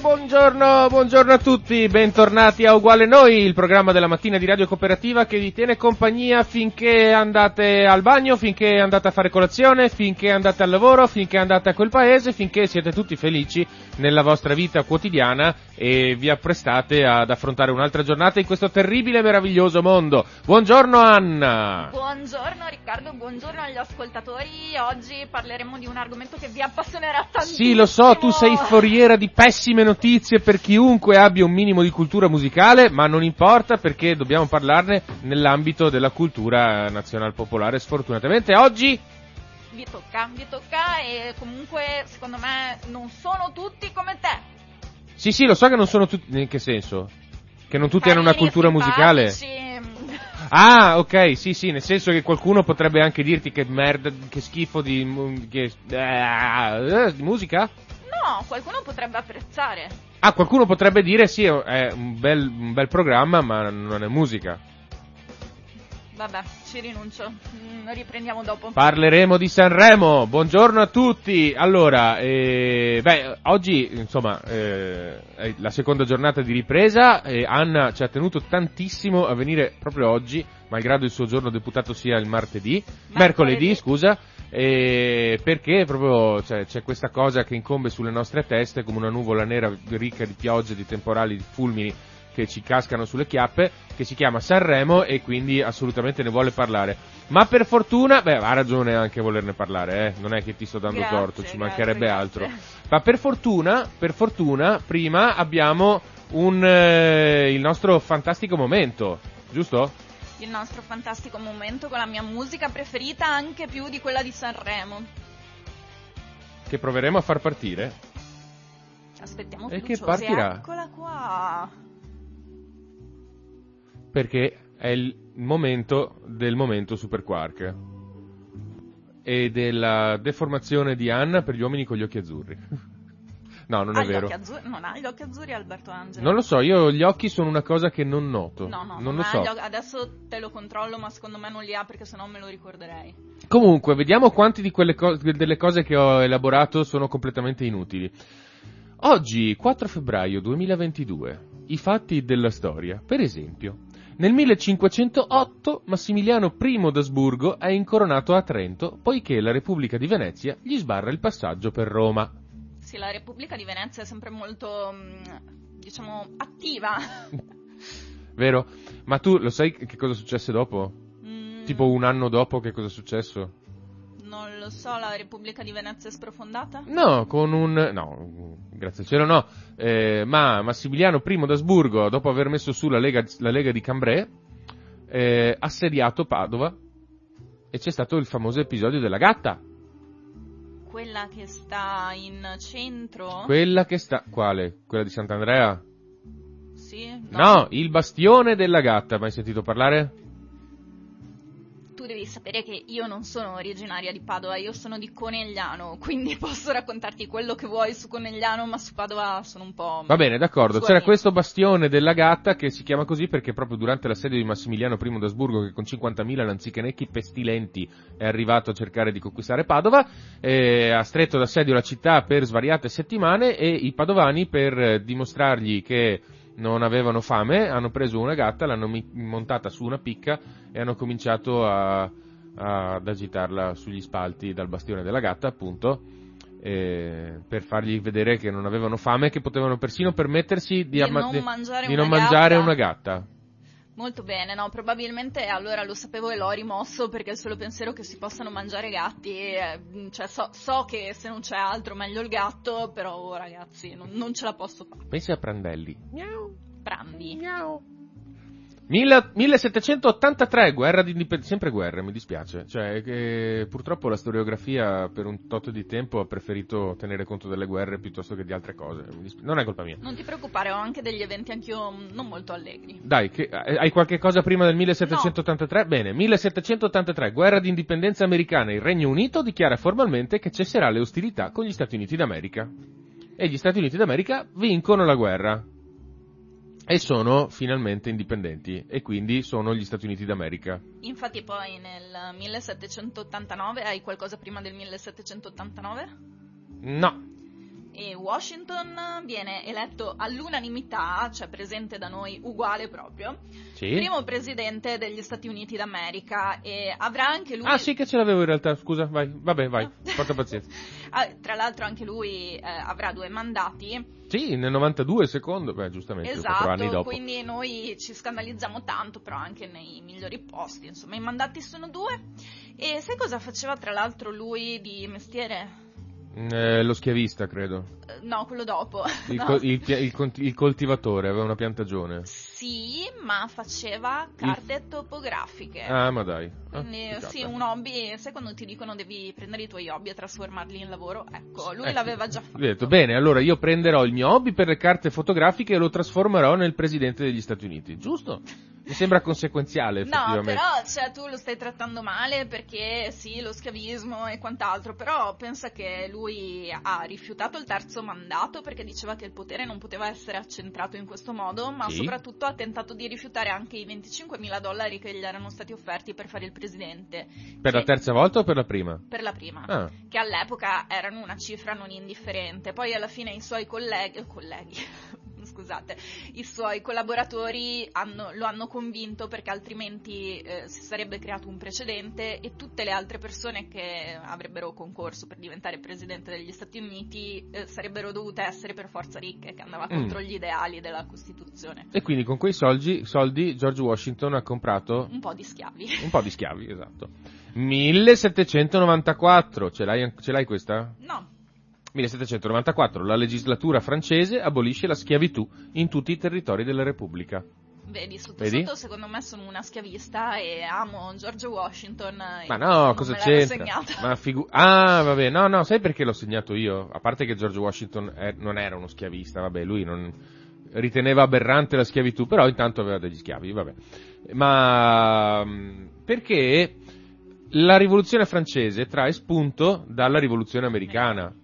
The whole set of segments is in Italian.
buongiorno, buongiorno a tutti, bentornati a Uguale Noi, il programma della mattina di Radio Cooperativa che vi tiene compagnia finché andate al bagno, finché andate a fare colazione, finché andate al lavoro, finché andate a quel paese, finché siete tutti felici nella vostra vita quotidiana e vi apprestate ad affrontare un'altra giornata in questo terribile e meraviglioso mondo. Buongiorno Anna! Buongiorno Riccardo, buongiorno agli ascoltatori. Oggi parleremo di un argomento che vi appassionerà tantissimo. Sì, lo so, tu sei foriera di pessime notizie per chiunque abbia un minimo di cultura musicale, ma non importa perché dobbiamo parlarne nell'ambito della cultura nazional popolare. Sfortunatamente oggi vi tocca, vi tocca e comunque secondo me non sono tutti come te. Sì, sì, lo so che non sono tutti. In che senso? Che non tutti hanno una cultura musicale? Ah, ok, sì, sì, nel senso che qualcuno potrebbe anche dirti che merda, che schifo di, che, eh, di musica? No, qualcuno potrebbe apprezzare. Ah, qualcuno potrebbe dire sì, è un bel, un bel programma, ma non è musica. Vabbè, ci rinuncio. Mm, riprendiamo dopo. Parleremo di Sanremo. Buongiorno a tutti. Allora, eh, beh, oggi, insomma, eh, è la seconda giornata di ripresa. Eh, Anna ci ha tenuto tantissimo a venire proprio oggi, malgrado il suo giorno deputato sia il martedì, mercoledì, mercoledì scusa. perché proprio cioè, c'è questa cosa che incombe sulle nostre teste come una nuvola nera ricca di piogge, di temporali, di fulmini che ci cascano sulle chiappe, che si chiama Sanremo e quindi assolutamente ne vuole parlare. Ma per fortuna, beh, ha ragione anche a volerne parlare, eh? non è che ti sto dando grazie, torto, ci mancherebbe grazie. altro. Ma per fortuna, per fortuna, prima abbiamo un, eh, il nostro fantastico momento, giusto? Il nostro fantastico momento con la mia musica preferita anche più di quella di Sanremo. Che proveremo a far partire. Aspettiamo e che partirà. Eccola qua perché è il momento del momento Super Quark e della deformazione di Anna per gli uomini con gli occhi azzurri. No, non ha è vero. Azzurri, non ha gli occhi azzurri Alberto Angelo. Non lo so, io gli occhi sono una cosa che non noto. No, no, non, lo so. Occhi, adesso te lo controllo, ma secondo me non li ha perché sennò me lo ricorderei. Comunque, vediamo quanti di quelle co- delle cose che ho elaborato sono completamente inutili. Oggi, 4 febbraio 2022, i fatti della storia. Per esempio, nel 1508 Massimiliano I d'Asburgo è incoronato a Trento poiché la Repubblica di Venezia gli sbarra il passaggio per Roma. Sì, la Repubblica di Venezia è sempre molto, mm, diciamo, attiva. Vero? Ma tu lo sai che cosa successe dopo? Mm. Tipo un anno dopo che cosa è successo? Non lo so, la Repubblica di Venezia è sprofondata? No, con un... no, grazie al cielo no, eh, ma Massimiliano I d'Asburgo, dopo aver messo su la Lega, la Lega di Cambrai, eh, assediato Padova e c'è stato il famoso episodio della gatta. Quella che sta in centro? Quella che sta... quale? Quella di Sant'Andrea? Sì? No, no il bastione della gatta, mai sentito parlare? Tu devi sapere che io non sono originaria di Padova, io sono di Conegliano, quindi posso raccontarti quello che vuoi su Conegliano, ma su Padova sono un po'... Va bene, d'accordo. C'era questo bastione della gatta che si chiama così perché proprio durante l'assedio di Massimiliano I d'Asburgo, che con 50.000 lanzichenecchi pestilenti è arrivato a cercare di conquistare Padova, eh, ha stretto d'assedio la città per svariate settimane e i padovani per dimostrargli che non avevano fame, hanno preso una gatta, l'hanno montata su una picca e hanno cominciato a, a, ad agitarla sugli spalti dal bastione della gatta, appunto, eh, per fargli vedere che non avevano fame e che potevano persino permettersi di, di amma- non, mangiare, di una non mangiare una gatta. Molto bene, no, probabilmente allora lo sapevo e l'ho rimosso perché il solo pensiero che si possano mangiare gatti, eh, cioè so, so, che se non c'è altro meglio il gatto, però oh, ragazzi non, non, ce la posso fare. Pensi a Prandelli. Miau. Prandi. Miau. Mille- 1783, guerra di indipendenza, sempre guerre, mi dispiace. Cioè, che purtroppo la storiografia per un tot di tempo ha preferito tenere conto delle guerre piuttosto che di altre cose. Non è colpa mia. Non ti preoccupare, ho anche degli eventi anch'io mm, non molto allegri. Dai, che- eh, hai qualche cosa prima del 1783? Bene, 1783, guerra di indipendenza americana. Il Regno Unito dichiara formalmente che cesserà le ostilità con gli Stati Uniti d'America. E gli Stati Uniti d'America vincono la guerra. E sono finalmente indipendenti. E quindi sono gli Stati Uniti d'America. Infatti poi nel 1789, hai qualcosa prima del 1789? No. E Washington viene eletto all'unanimità, cioè presente da noi uguale proprio, Sì? primo presidente degli Stati Uniti d'America e avrà anche lui... Ah sì che ce l'avevo in realtà, scusa, vai, vabbè, vai, porta pazienza. Ah, tra l'altro anche lui eh, avrà due mandati. Sì, nel 92 secondo, beh giustamente, Esatto, dopo. quindi noi ci scandalizziamo tanto, però anche nei migliori posti, insomma i mandati sono due. E sai cosa faceva tra l'altro lui di mestiere? Eh, lo schiavista, credo. Eh, No, quello dopo. Il, No. co- il il il coltivatore, aveva una piantagione. Sì, ma faceva carte topografiche. Ah, ma dai. Ah, Quindi, sì, un hobby, sai quando ti dicono devi prendere i tuoi hobby e trasformarli in lavoro? Ecco, lui Eh, l'aveva già fatto. Ho detto, bene, allora io prenderò il mio hobby per le carte fotografiche e lo trasformerò nel presidente degli Stati Uniti. Giusto? Mi sembra conseguenziale, No, però cioè, tu lo stai trattando male perché sì, lo schiavismo e quant'altro, però pensa che lui ha rifiutato il terzo mandato perché diceva che il potere non poteva essere accentrato in questo modo, ma Sì. soprattutto ha tentato di rifiutare anche i 25 mila dollari che gli erano stati offerti per fare il presidente. Per la Che- terza volta o per la prima? Per la prima. Ah, Che all'epoca erano una cifra non indifferente. Poi alla fine i suoi colleghi, colleghi scusate, i suoi collaboratori hanno- lo hanno convinto perché altrimenti eh, si sarebbe creato un precedente e tutte le altre persone che avrebbero concorso per diventare presidente degli Stati Uniti eh, sarebbero dovute essere per forza ricche, che andava Mm. contro gli ideali della Costituzione. e quindi con quei soldi, soldi George Washington ha comprato Un po' di schiavi. un po' di schiavi, esatto. 1794, ce l'hai, ce l'hai questa? No, 1794, la legislatura francese abolisce la schiavitù in tutti i territori della Repubblica. Vedi, sotto Vedi? sotto secondo me sono una schiavista e amo George Washington. e Ma no, cosa c'entra? Ma figu- ah, vabbè, no, no, sai perché l'ho segnato io? A parte che George Washington è- non era uno schiavista, vabbè, lui non riteneva aberrante la schiavitù, però intanto aveva degli schiavi, vabbè. Ma mm, perché la rivoluzione francese trae spunto dalla rivoluzione americana.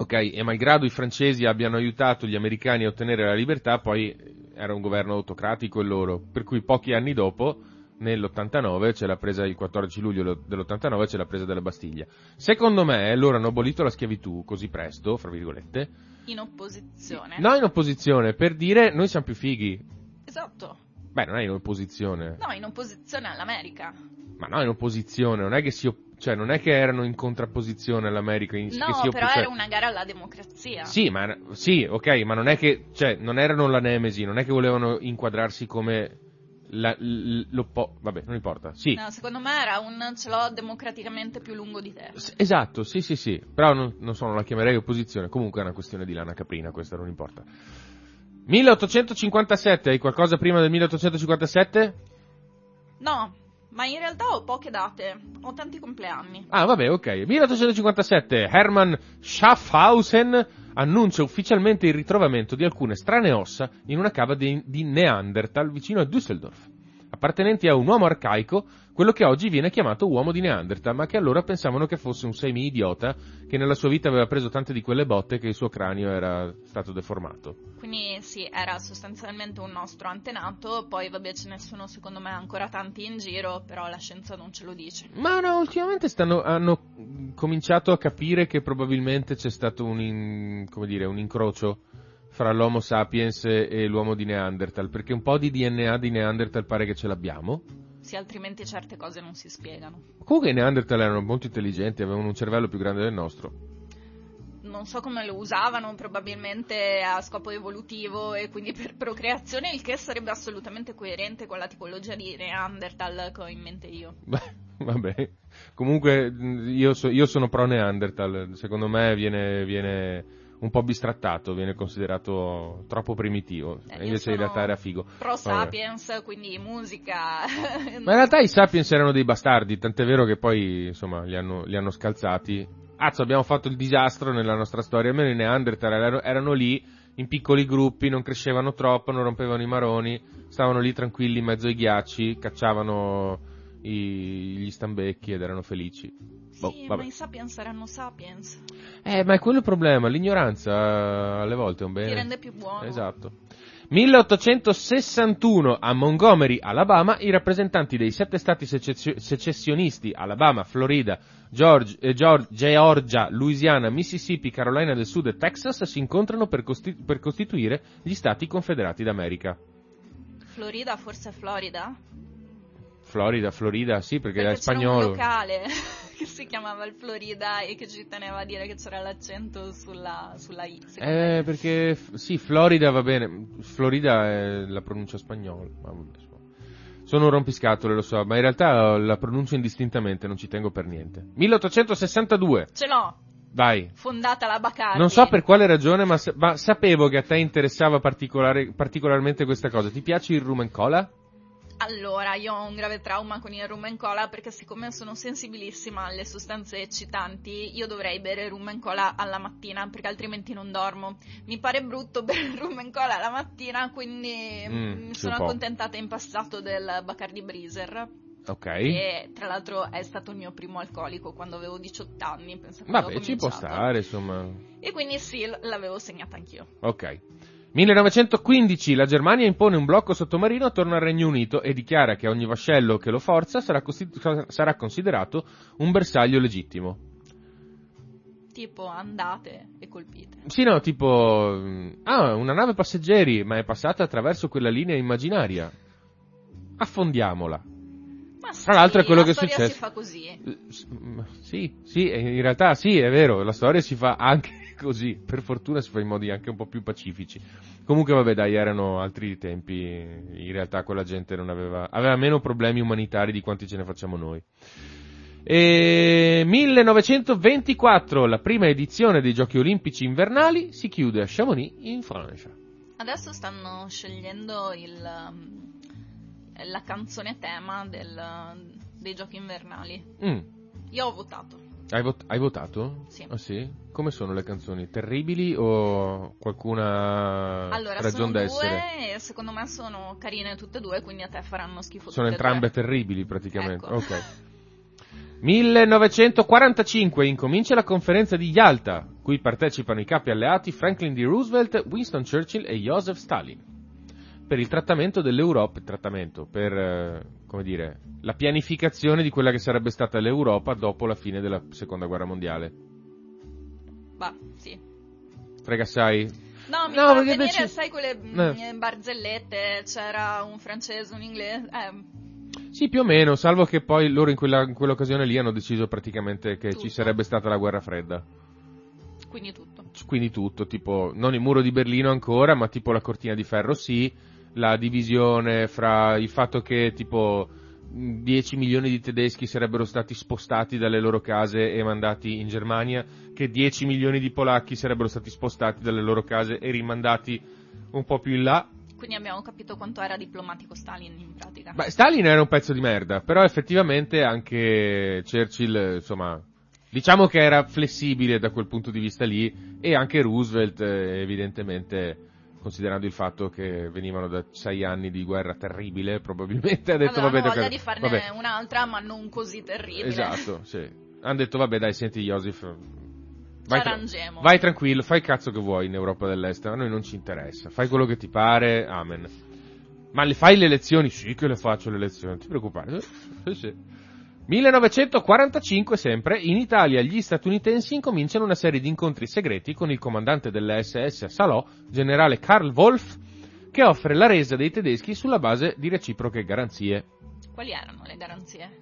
Ok, e malgrado i francesi abbiano aiutato gli americani a ottenere la libertà, poi era un governo autocratico il loro, per cui pochi anni dopo, nell'89, ce l'ha presa il 14 luglio dell'89, ce l'ha presa dalla Bastiglia. Secondo me loro hanno abolito la schiavitù così presto, fra virgolette, In opposizione. no in opposizione, per dire noi siamo più fighi. Esatto. Beh, non è in opposizione, No, in opposizione all'America. Ma no in opposizione, non è che si op- cioè non è che erano in contrapposizione all'America, in- che No, oppo- però cioè- era una gara alla democrazia. Sì, ma sì, ok, ma non è che, cioè, non erano la Nemesi, non è che volevano inquadrarsi come la, l'oppo- vabbè, non importa. Sì. No, secondo me era un ce l'ho democraticamente più lungo di te. S- Esatto, sì, sì, sì. Però non, non so, non la chiamerei opposizione. Comunque è una questione di lana caprina, questa non importa. 1857, hai qualcosa prima del 1857? No, ma in realtà ho poche date. Ho tanti compleanni. Ah, vabbè, ok. 1857, Hermann Schaffhausen annuncia ufficialmente il ritrovamento di alcune strane ossa in una cava di, di Neanderthal vicino a Düsseldorf, appartenenti a un uomo arcaico, quello che oggi viene chiamato uomo di Neanderthal, ma che allora pensavano che fosse un semi-idiota che nella sua vita aveva preso tante di quelle botte che il suo cranio era stato deformato. Quindi sì, era sostanzialmente un nostro antenato. Poi vabbè ce ne sono secondo me ancora tanti in giro, però la scienza non ce lo dice. Ma no, ultimamente stanno, hanno cominciato a capire che probabilmente c'è stato un, in- come dire, un incrocio fra l'Homo sapiens e l'uomo di Neanderthal, perché un po' di DNA di Neanderthal pare che ce l'abbiamo. Sì, altrimenti certe cose non si spiegano. Comunque i Neanderthal erano molto intelligenti, avevano un cervello più grande del nostro. Non so come lo usavano, probabilmente a scopo evolutivo e quindi per procreazione, il che sarebbe assolutamente coerente con la tipologia di Neanderthal che ho in mente io. Beh, vabbè. Comunque io, so- io sono pro Neanderthal, secondo me viene, viene un po' bistrattato, viene considerato troppo primitivo, Eh, invece in realtà era figo. Pro Vabbè. sapiens, quindi musica. Ma in realtà i Sapiens erano dei bastardi, tant'è vero che poi, insomma, li hanno, li hanno scalzati. Azzo, abbiamo fatto il disastro nella nostra storia, almeno i Neanderthal erano, erano lì, in piccoli gruppi, non crescevano troppo, non rompevano i maroni, stavano lì tranquilli in mezzo ai ghiacci, cacciavano i- gli stambecchi ed erano felici. Boh, sì, vabbè. ma i sapiens saranno sapiens. Eh, ma è quello il problema, l'ignoranza eh, alle volte è un bene. Ti rende più buono. Esatto. 1861 a Montgomery, Alabama, i rappresentanti dei sette stati secessionisti, Alabama, Florida, George- eh, Geor- Georgia, Louisiana, Mississippi, Carolina del Sud e Texas, si incontrano per, costi- per costituire gli Stati Confederati d'America. Florida, forse Florida? Florida, Florida, sì, perché, Perché è c'era un spagnolo. locale che si chiamava il Florida e che ci teneva a dire che c'era l'accento sulla, sulla I. Eh, me. perché, sì, Florida va bene, Florida è la pronuncia spagnola, ma vabbè. Sono un rompiscatole, lo so, ma in realtà la pronuncio indistintamente, non ci tengo per niente. 1862, Ce l'ho, vai. fondata la Bacardi. Non so per quale ragione, ma, ma sapevo che a te interessava particolare- particolarmente questa cosa. Ti piace il rum and cola? Allora, io ho un grave trauma con il rum and cola perché siccome sono sensibilissima alle sostanze eccitanti, io dovrei bere rum and cola alla mattina perché altrimenti non dormo. Mi pare brutto bere il rum and cola alla mattina, quindi Mm, mm, mi sì, sono accontentata in passato del Bacardi Breezer. Ok. Che tra l'altro è stato il mio primo alcolico quando avevo 18 anni. Vabbè, ci può stare, insomma. E quindi sì, l'avevo segnata anch'io. Ok. 1915 la Germania impone un blocco sottomarino attorno al Regno Unito e dichiara che ogni vascello che lo forza sarà, costi- sarà considerato un bersaglio legittimo. Tipo andate e colpite. Sì, no, tipo... mm, Ah, una nave passeggeri, ma è passata attraverso quella linea immaginaria. Affondiamola. Ma sì, Tra l'altro è quello la che è successo. si fa così. Mm, Sì, sì, in realtà sì, è vero, la storia si fa anche così, per fortuna si fa in modi anche un po' più pacifici. Comunque vabbè dai, erano altri tempi, in realtà quella gente non aveva, aveva meno problemi umanitari di quanti ce ne facciamo noi. E 1924, la prima edizione dei Giochi Olimpici invernali si chiude a Chamonix in Francia. Adesso stanno scegliendo il, la canzone tema del- dei giochi invernali. Mm. Io ho votato. Hai, vot- hai votato? Sì. Ah sì? Come sono le canzoni? Terribili o qualcuna Allora, ragion sono d'essere? due e secondo me sono carine tutte e due, quindi a te faranno schifo Sono entrambe due. terribili praticamente. Ecco. Ok. 1945 incomincia la conferenza di Yalta, cui partecipano i capi alleati Franklin D. Roosevelt, Winston Churchill e Joseph Stalin. Per il trattamento dell'Europa, il trattamento, per, eh, come dire, la pianificazione di quella che sarebbe stata l'Europa dopo la fine della seconda guerra mondiale. Bah, sì. Frega assai? No, mi No, fa perché deci- sai, quelle mm, Eh. barzellette, c'era un francese, un inglese, eh, Sì, più o meno, salvo che poi loro in, quella, in quell'occasione lì hanno deciso praticamente che Tutto. ci sarebbe stata la guerra fredda. quindi tutto. Quindi tutto, tipo, non il muro di Berlino ancora, ma tipo la cortina di ferro sì, la divisione fra il fatto che tipo 10 milioni di tedeschi sarebbero stati spostati dalle loro case e mandati in Germania, che 10 milioni di polacchi sarebbero stati spostati dalle loro case e rimandati un po' più in là. Quindi abbiamo capito quanto era diplomatico Stalin in pratica. Beh, Stalin era un pezzo di merda, però effettivamente anche Churchill, insomma, diciamo che era flessibile da quel punto di vista lì e anche Roosevelt, eh, evidentemente, considerando il fatto che venivano da sei anni di guerra terribile, probabilmente ha detto Avevano vabbè, voglia da- di farne vabbè, un'altra, ma non così terribile. esatto, sì. Hanno detto vabbè dai, senti Joseph, vai, tra- vai tranquillo, fai il cazzo che vuoi in Europa dell'Est, a noi non ci interessa, fai quello che ti pare, amen. Ma le fai le elezioni? Sì che le faccio le elezioni, non ti preoccupare. Sì, sì. 1945 sempre, in Italia gli statunitensi incominciano una serie di incontri segreti con il comandante dell'SS a Salò, generale Karl Wolf, che offre la resa dei tedeschi sulla base di reciproche garanzie. Quali erano le garanzie?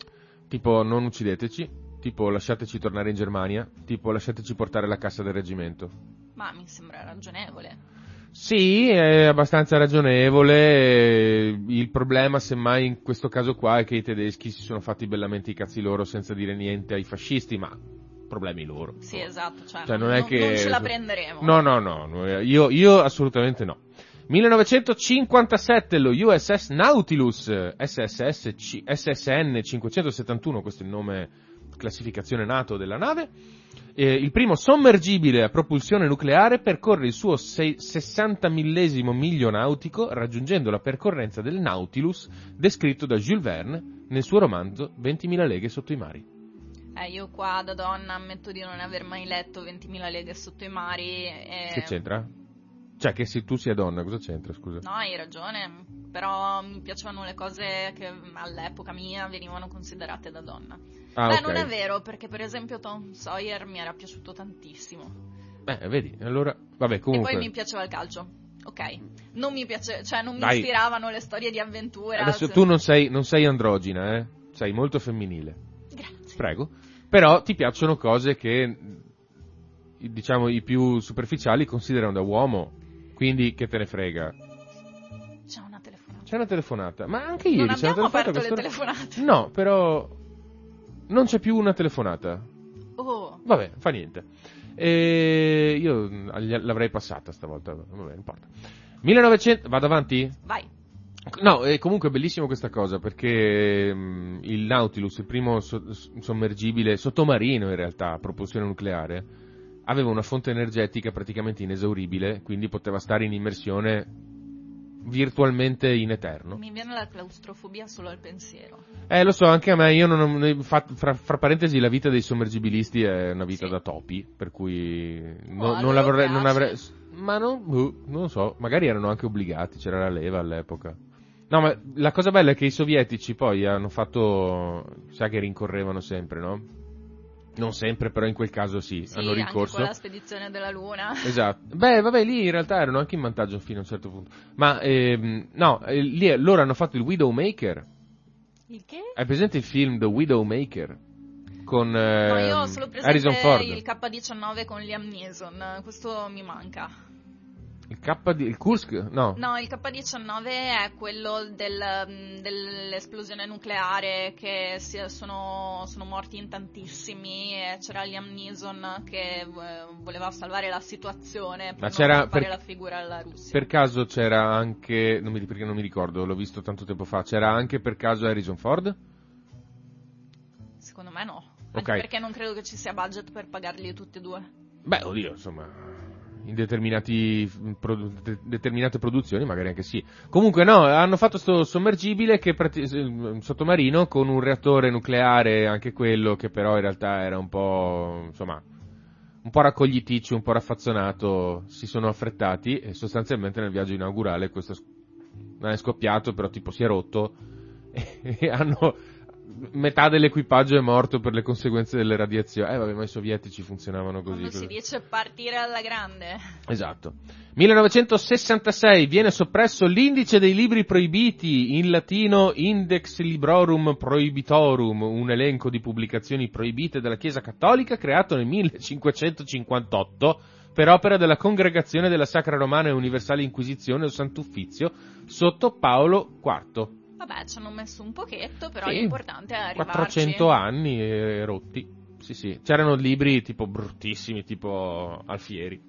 Tipo non uccideteci, tipo lasciateci tornare in Germania, tipo lasciateci portare la cassa del reggimento. Ma mi sembra ragionevole. Sì, è abbastanza ragionevole. Il problema, semmai, in questo caso qua è che i tedeschi si sono fatti bellamente i cazzi loro senza dire niente ai fascisti, ma problemi loro. Sì, esatto, cioè, Cioè, non, non è che- non ce la prenderemo. No, no, no, io, io assolutamente no. 1957 lo USS Nautilus SSS, C- SSN 571, questo è il nome classificazione NATO della nave, eh, il primo sommergibile a propulsione nucleare percorre il suo sei- 60 millesimo miglio nautico raggiungendo la percorrenza del Nautilus descritto da Jules Verne nel suo romanzo 20.000 leghe sotto i mari. Eh, io qua da donna ammetto di non aver mai letto 20.000 leghe sotto i mari. E... Che c'entra? Cioè che se tu sia donna, cosa c'entra, scusa? No, hai ragione, però mi piacevano le cose che all'epoca mia venivano considerate da donna. Ah, Beh, ok. non è vero, perché per esempio Tom Sawyer mi era piaciuto tantissimo. Beh, vedi, allora, vabbè, comunque. E poi mi piaceva il calcio. Ok. Non mi piace, cioè non mi Dai. ispiravano le storie di avventura. Adesso se- tu non sei, non sei androgina, eh? Sei molto femminile. Grazie. Prego. Però ti piacciono cose che, diciamo, i più superficiali considerano da uomo. Quindi che te ne frega. C'è una telefonata. C'è una telefonata. Ma anche ieri non c'è una abbiamo telefonata. aperto le telefonate. No, però. Non c'è più una telefonata. Oh, Vabbè, fa niente. E io mm, l'avrei passata stavolta. Vabbè, non importa. 1900. Vado avanti? vai. No, è comunque bellissimo questa cosa perché mm, il Nautilus, il primo so- sommergibile sottomarino in realtà a propulsione nucleare, aveva una fonte energetica praticamente inesauribile, quindi poteva stare in immersione virtualmente in eterno. Mi viene la claustrofobia solo al pensiero. Eh, lo so, anche a me, io non ho, fra, fra parentesi, la vita dei sommergibilisti è una vita Sì. da topi, per cui no- Oh, non la vorrei, non avrei, ma non, boh, non lo so, magari erano anche obbligati, c'era la leva all'epoca. No, ma la cosa bella è che i sovietici poi hanno fatto, sa che rincorrevano sempre, no? Non sempre, però in quel caso sì, Sì, hanno anche rincorso. con la spedizione della Luna. Esatto. Beh, vabbè, lì in realtà erano anche in vantaggio fino a un certo punto. Ma, ehm, no, eh, lì loro hanno fatto il Widowmaker. Il che? Hai presente il film The Widowmaker? Con No, ehm, io ho solo Harrison presente Ford. il K-19 con Liam Neeson, questo mi manca. Il K il Kursk? No. No, il K-19 è quello del, mm, dell'esplosione nucleare che si- sono, sono morti in tantissimi e c'era Liam Neeson che eh, voleva salvare la situazione per Ma c'era- fare per- la figura alla Russia. Per caso c'era anche... Non mi, perché non mi ricordo, l'ho visto tanto tempo fa. C'era anche per caso Harrison Ford? Secondo me no. Anche Ok. perché non credo che ci sia budget per pagarli tutti e due. Beh, oddio, insomma... In produ- de- determinate produzioni magari anche sì. Comunque no, hanno fatto sto sommergibile che sottomarino con un reattore nucleare, anche quello che però in realtà era un po', insomma, un po' raccogliticcio, un po' raffazzonato, si sono affrettati e sostanzialmente nel viaggio inaugurale questo non è scoppiato, però tipo si è rotto e hanno metà dell'equipaggio è morto per le conseguenze delle radiazioni. Eh vabbè, ma i sovietici funzionavano così. Quando si così. dice partire alla grande. Esatto. 1966 viene soppresso l'indice dei libri proibiti, in latino Index Librorum Prohibitorum, un elenco di pubblicazioni proibite dalla Chiesa Cattolica creato nel 1558 per opera della Congregazione della Sacra Romana e Universale Inquisizione o Sant'Uffizio sotto Paolo IV. Vabbè, ci hanno messo un pochetto, però Sì, l'importante è arrivarci. 400 anni e rotti. Sì, sì. C'erano libri tipo bruttissimi, tipo Alfieri.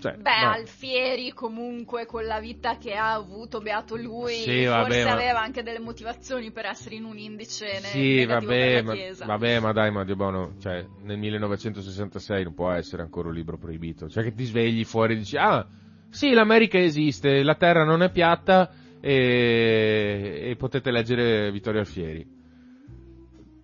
Cioè, Beh, no. Alfieri comunque con la vita che ha avuto, beato lui, Sì, vabbè, forse ma- aveva anche delle motivazioni per essere in un indice Sì, vabbè ma, vabbè, ma dai, ma Dio buono, cioè, nel 1966 non può essere ancora un libro proibito. Cioè, che ti svegli fuori e dici, ah, sì, l'America esiste, la Terra non è piatta e, e potete leggere Vittorio Alfieri.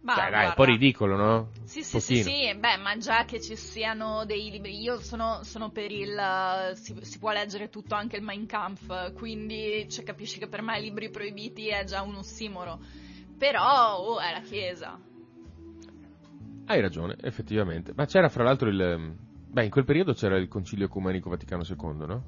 Ma cioè, dai, è un po' ridicolo, no? Sì, sì, sì, sì, beh, ma già che ci siano dei libri, io sono, sono per il, si, si può leggere tutto anche il Mein Kampf, quindi cioè, capisci che per me libri proibiti è già un ossimoro, però, oh, è la Chiesa. Hai ragione, effettivamente. Ma c'era fra l'altro il... Beh, in quel periodo c'era il Concilio Ecumenico Vaticano II, no?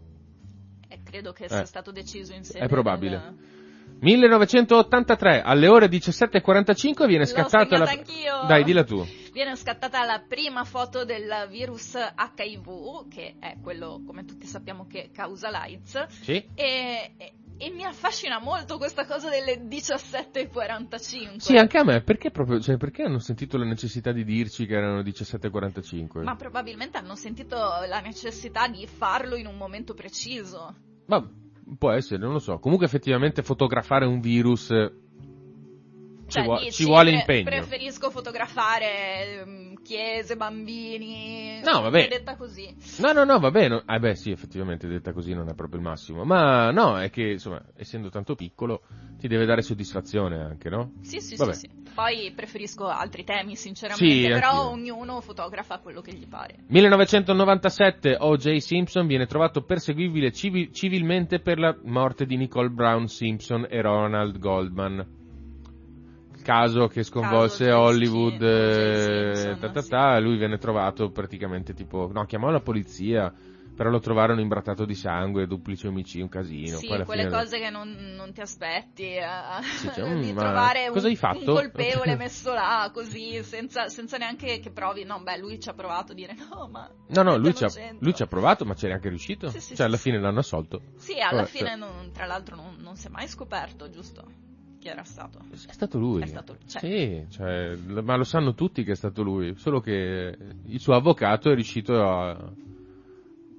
Credo che sia Eh, stato deciso in sede è probabile. del- 1983, alle ore 17.45 viene scattata la... anch'io. Dai, dilla tu. Viene scattata la prima foto del virus HIV, che è quello, come tutti sappiamo, che causa l'AIDS. Sì? E, e e mi affascina molto questa cosa delle 17.45. Sì, anche a me, perché proprio, cioè, perché hanno sentito la necessità di dirci che erano 17.45? Ma probabilmente hanno sentito la necessità di farlo in un momento preciso. Ma può essere, non lo so. Comunque effettivamente fotografare un virus Cioè, ci, vuo- dici, ci vuole impegno. Preferisco fotografare ehm, chiese, bambini. No, vabbè. È detta così. No, no, no, va bene. Eh beh, sì, effettivamente detta così non è proprio il massimo. Ma no, è che, insomma, essendo tanto piccolo, ti deve dare soddisfazione anche, no? Sì, sì, Vabbè. sì, sì. Poi preferisco altri temi, sinceramente. Sì, però anch'io. ognuno fotografa quello che gli pare. 1997 O.J. Simpson viene trovato perseguibile civi- civilmente per la morte di Nicole Brown Simpson e Ronald Goldman. Caso che sconvolse Caso. Hollywood, eh, Simpson, ta ta sì. ta, lui venne trovato praticamente tipo, no, chiamò la polizia, però lo trovarono imbrattato di sangue, duplice omicidio, un casino. Sì, quelle fine- cose che non, non ti aspetti eh, Sì, cioè, di trovare un, un colpevole messo là così senza, senza neanche che provi. No, beh, lui ci ha provato a dire no, ma. No, no, lui ci, ha, lui ci ha provato, ma c'era anche riuscito. Sì, sì, cioè, alla fine l'hanno assolto. Sì, alla Vabbè, fine, cioè- non- tra l'altro, non, non si è mai scoperto, giusto? Chi era stato? È stato lui. È stato- cioè- Sì, cioè, ma lo sanno tutti che è stato lui, solo che il suo avvocato è riuscito a...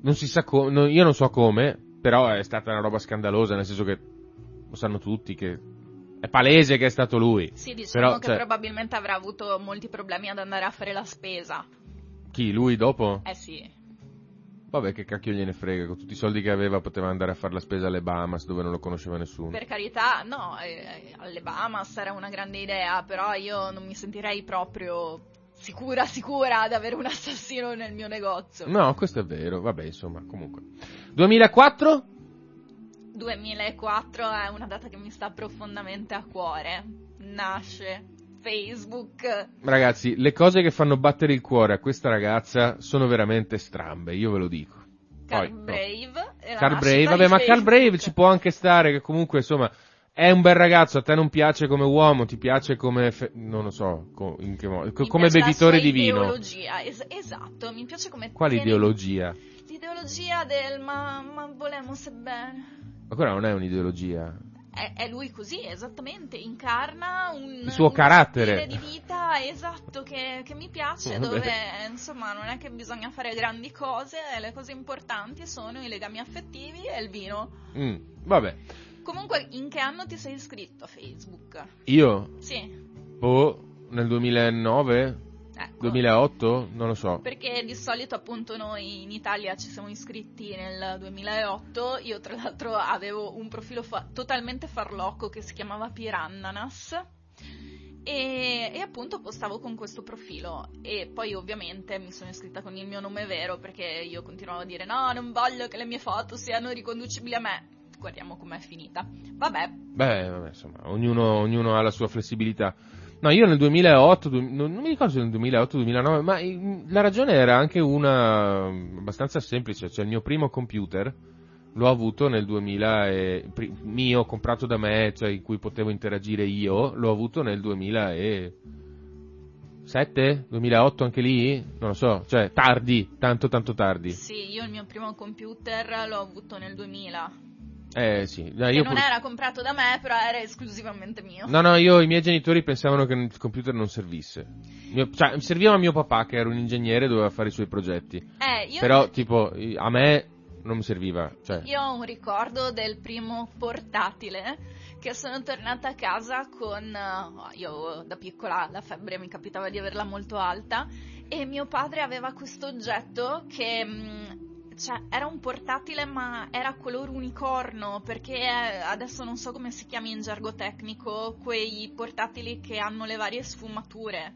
Non si sa come, io non so come, però è stata una roba scandalosa, nel senso che lo sanno tutti che è palese che è stato lui. Sì, diciamo Però, che cioè- probabilmente avrà avuto molti problemi ad andare a fare la spesa. Chi, lui dopo? Eh sì. Vabbè, che cacchio gliene frega, con tutti i soldi che aveva poteva andare a fare la spesa alle Bahamas dove non lo conosceva nessuno. Per carità, no, eh, alle Bahamas era una grande idea, però io non mi sentirei proprio sicura, sicura ad avere un assassino nel mio negozio. No, questo è vero, vabbè, insomma, comunque. 2004? 2004 è una data che mi sta profondamente a cuore. Nasce Facebook. Ragazzi, le cose che fanno battere il cuore a questa ragazza sono veramente strambe, io ve lo dico. Carl no. Brave. la Carl Brave, vabbè, ma Carl. Brave ci può anche stare, che comunque, insomma, è un bel ragazzo, a te non piace come uomo, ti piace come, fe- non lo so, co- in che modo, co- come bevitore di vino. ideologia, es- esatto, mi piace come Quale tiene- ideologia? L'ideologia del ma, ma volemo se bene. Ma quella non è un'ideologia. È, è lui così, esattamente, incarna un, Il suo uno carattere. stile di vita esatto che, che mi piace, Vabbè. dove insomma non è che bisogna fare grandi cose, le cose importanti sono i legami affettivi e il vino. Mm, vabbè, Comunque, in che anno ti sei iscritto a Facebook? io, Sì, boh, nel 2009, ecco. 2008, non lo so. Perché di solito appunto noi in Italia ci siamo iscritti nel 2008, io tra l'altro avevo un profilo fa- totalmente farlocco che si chiamava Pirannanas e, e appunto postavo con questo profilo. E poi ovviamente mi sono iscritta con il mio nome vero perché io continuavo a dire no non voglio che le mie foto siano riconducibili a me, guardiamo com'è finita, vabbè Beh, vabbè, insomma, ognuno, ognuno ha la sua flessibilità. No, io nel 2008, du- non, non mi ricordo se nel 2008-2009, ma la ragione era anche una mm, abbastanza semplice, cioè il mio primo computer l'ho avuto nel 2000, e, mio, comprato da me, cioè in cui potevo interagire io, l'ho avuto nel 2007, 2008 anche lì? Non lo so, cioè tardi, tanto tanto tardi. sì io il mio primo computer l'ho avuto nel 2000 Eh sì, no, che non pur- era comprato da me però era esclusivamente mio. No, no, io, i miei genitori pensavano che il computer non servisse. Mio- cioè, serviva a mio papà, che era un ingegnere e doveva fare i suoi progetti. Eh, Però, tipo, i- a me non mi serviva. Cioè, io ho un ricordo del primo portatile che sono tornata a casa con... eh, io da piccola la febbre mi capitava di averla molto alta e mio padre aveva questo oggetto che... cioè, era un portatile ma era color unicorno perché eh, adesso non so come si chiami in gergo tecnico quei portatili che hanno le varie sfumature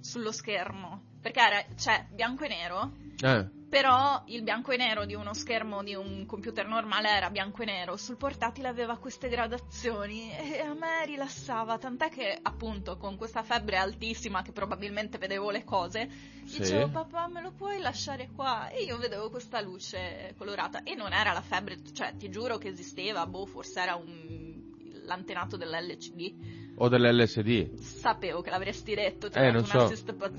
sullo schermo perché era, cioè, bianco e nero. Eh, però il bianco e nero di uno schermo di un computer normale era bianco e nero, sul portatile aveva queste gradazioni. E a me rilassava, tant'è che appunto con questa febbre altissima che probabilmente vedevo le cose, Sì. dicevo papà me lo puoi lasciare qua? E io vedevo questa luce colorata. E non era la febbre, cioè ti giuro che esisteva, boh forse era un l'antenato dell'LCD, o dell'LSD. sapevo che l'avresti detto, ti Eh, non so.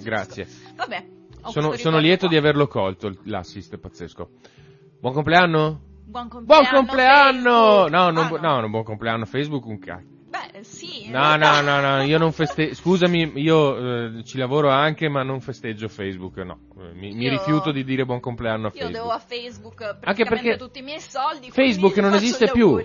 Grazie. Vabbè, Sono, sono lieto qua. di averlo colto, l'assist, è pazzesco. Buon compleanno? Buon compleanno. Buon compleanno! No, non, Ah, bu- no, non buon compleanno Facebook, un cacchio. Beh, sì. No, no, no, no, io non festeggio, scusami, io eh, ci lavoro anche, ma non festeggio Facebook, no. Eh, Mi, mi Io- rifiuto di dire buon compleanno a Io devo Facebook. a Facebook Anche perché tutti i miei soldi. Facebook non esiste più.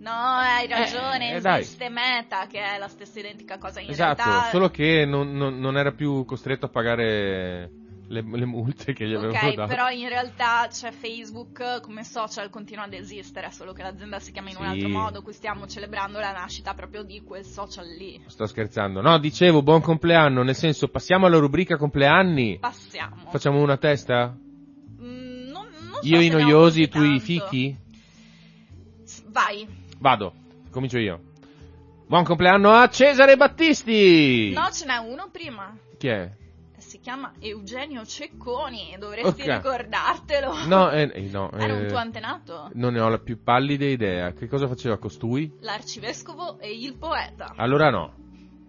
No, hai ragione, eh, esiste Meta, che è la stessa identica cosa in Esatto, realtà. solo che non, non- non era più costretto a pagare le, le multe che gli avevano Ok, dato. però in realtà c'è Facebook come social continua ad esistere, solo che l'azienda si chiama in un Sì. altro modo, qui stiamo celebrando la nascita proprio di quel social lì. Sto scherzando. No, dicevo buon compleanno, nel senso passiamo alla rubrica compleanni. Passiamo. Facciamo una testa? Mm, non, non so Io i noiosi, tu i fichi? Vai. Vado, comincio io. Buon compleanno a Cesare Battisti! No, ce n'è uno prima. Chi è? Si chiama Eugenio Cecconi, dovresti Ok. ricordartelo. No, eh, eh, no. Era un eh, tuo antenato? Non ne ho la più pallida idea. Che cosa faceva costui? L'arcivescovo e il poeta. Allora no.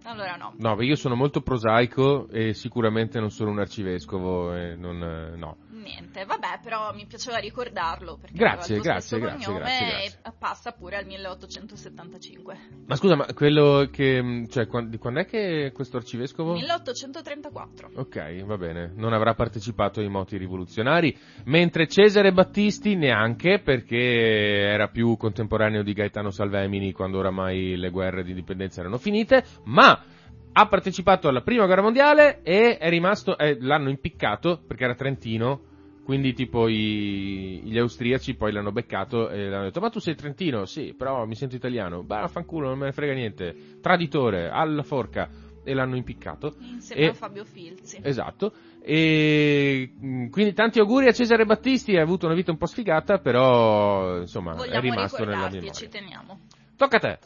Allora no. No, perché io sono molto prosaico e sicuramente non sono un arcivescovo e non... eh, no. Niente, vabbè, però mi piaceva ricordarlo perché Grazie, aveva il grazie, grazie, cognome grazie, grazie. e passa pure al 1875. Ma scusa, ma quello che... mh, Cioè, quan- di quando è che questo arcivescovo... 1834. Ok, va bene. Non avrà partecipato ai moti rivoluzionari, mentre Cesare Battisti neanche, perché era più contemporaneo di Gaetano Salvemini quando oramai le guerre di indipendenza erano finite, ma ha partecipato alla prima guerra mondiale e è rimasto, eh, l'hanno impiccato perché era trentino, quindi tipo i- gli austriaci poi l'hanno beccato e l'hanno detto ma tu sei trentino? Sì, però mi sento italiano. Bah, fanculo, non me ne frega niente. Traditore, alla forca. E l'hanno impiccato. Insieme E- a Fabio Filzi. Esatto. E mh, quindi tanti auguri a Cesare Battisti, ha avuto una vita un po' sfigata, però insomma è Vogliamo rimasto nella e ci memoria. teniamo. Tocca a te.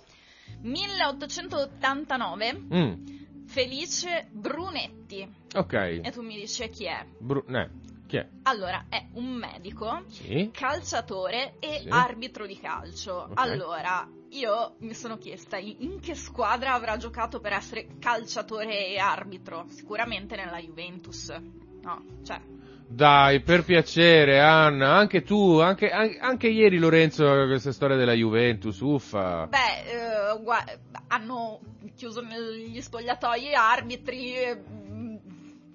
1889, Mm, Felice Brunetti. ok. E tu mi dici chi è? Bru- eh, chi è? Allora, è un medico Sì. calciatore e Sì. arbitro di calcio. Ok. Allora, io mi sono chiesta in che squadra avrà giocato per essere calciatore e arbitro? Sicuramente nella Juventus. No, cioè, Dai, per piacere, Anna, anche tu, anche, an- anche ieri Lorenzo, questa storia della Juventus, uffa. beh, eh, hanno chiuso negli spogliatoi arbitri,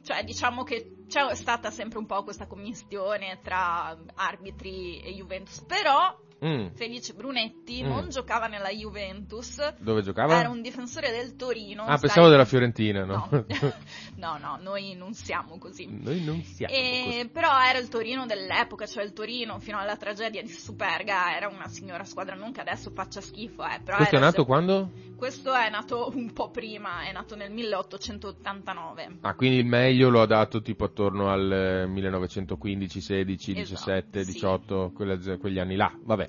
cioè diciamo che c'è stata sempre un po' questa commistione tra arbitri e Juventus, però Mm, Felice Brunetti Mm. non giocava nella Juventus, Dove giocava? era un difensore del Torino. Ah, pensavo della Fiorentina, no? No. no, no, noi non siamo così. Noi non siamo E- così. però era il Torino dell'epoca, cioè il Torino fino alla tragedia di Superga era una signora squadra, non che adesso faccia schifo, eh, però Questo è nato se- quando? questo è nato un po' prima, è nato nel 1889. Ah, quindi il meglio lo ha dato tipo attorno al eh, 1915, 16, Esatto, 17, sì. 18, quelle- quegli anni là. Vabbè.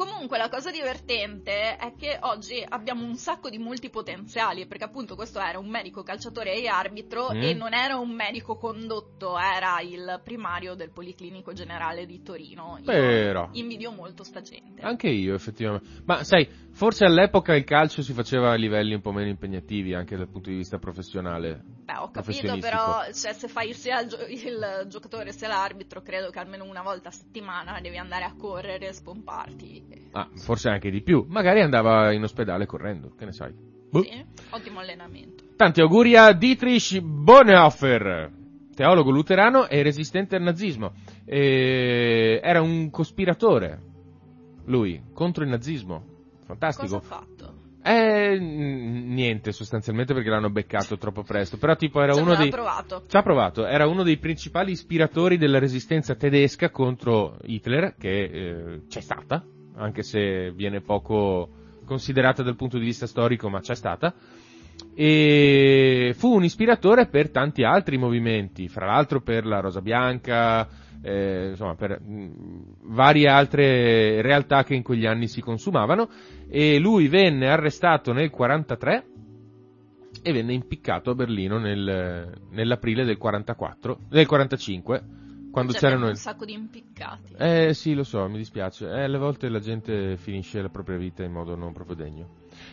Comunque la cosa divertente è che oggi abbiamo un sacco di multipotenziali, perché appunto questo era un medico calciatore e arbitro Mm. e non era un medico condotto, era il primario del Policlinico Generale di Torino. Io Però. invidio molto sta gente. Anche io, effettivamente. Ma sai, forse all'epoca il calcio si faceva a livelli un po' meno impegnativi anche dal punto di vista professionale. Beh, ho capito, però cioè, se fai sia il, gio- il giocatore sia l'arbitro, credo che almeno una volta a settimana devi andare a correre e spomparti. Ah, forse anche di più. Magari andava in ospedale correndo, che ne sai. Boh. Sì, ottimo allenamento. Tanti auguri a Dietrich Bonhoeffer, teologo luterano e resistente al nazismo. E era un cospiratore, lui, contro il nazismo. Fantastico. Cosa ha fatto? Eh, niente, sostanzialmente perché l'hanno beccato troppo presto. Però tipo era Cioè, uno dei... provato. Ci ha provato, era uno dei principali ispiratori della resistenza tedesca contro Hitler, che eh, c'è stata, anche se viene poco considerata dal punto di vista storico, ma c'è stata. E fu un ispiratore per tanti altri movimenti, fra l'altro per la Rosa Bianca, eh, insomma per mh, varie altre realtà che in quegli anni si consumavano. E lui venne arrestato nel 43 e venne impiccato a Berlino nel- nell'aprile del 44, del 45, quando Oggi c'erano... un sacco di impiccati. Eh sì, lo so, mi dispiace. Eh, alle volte la gente finisce la propria vita in modo non proprio degno.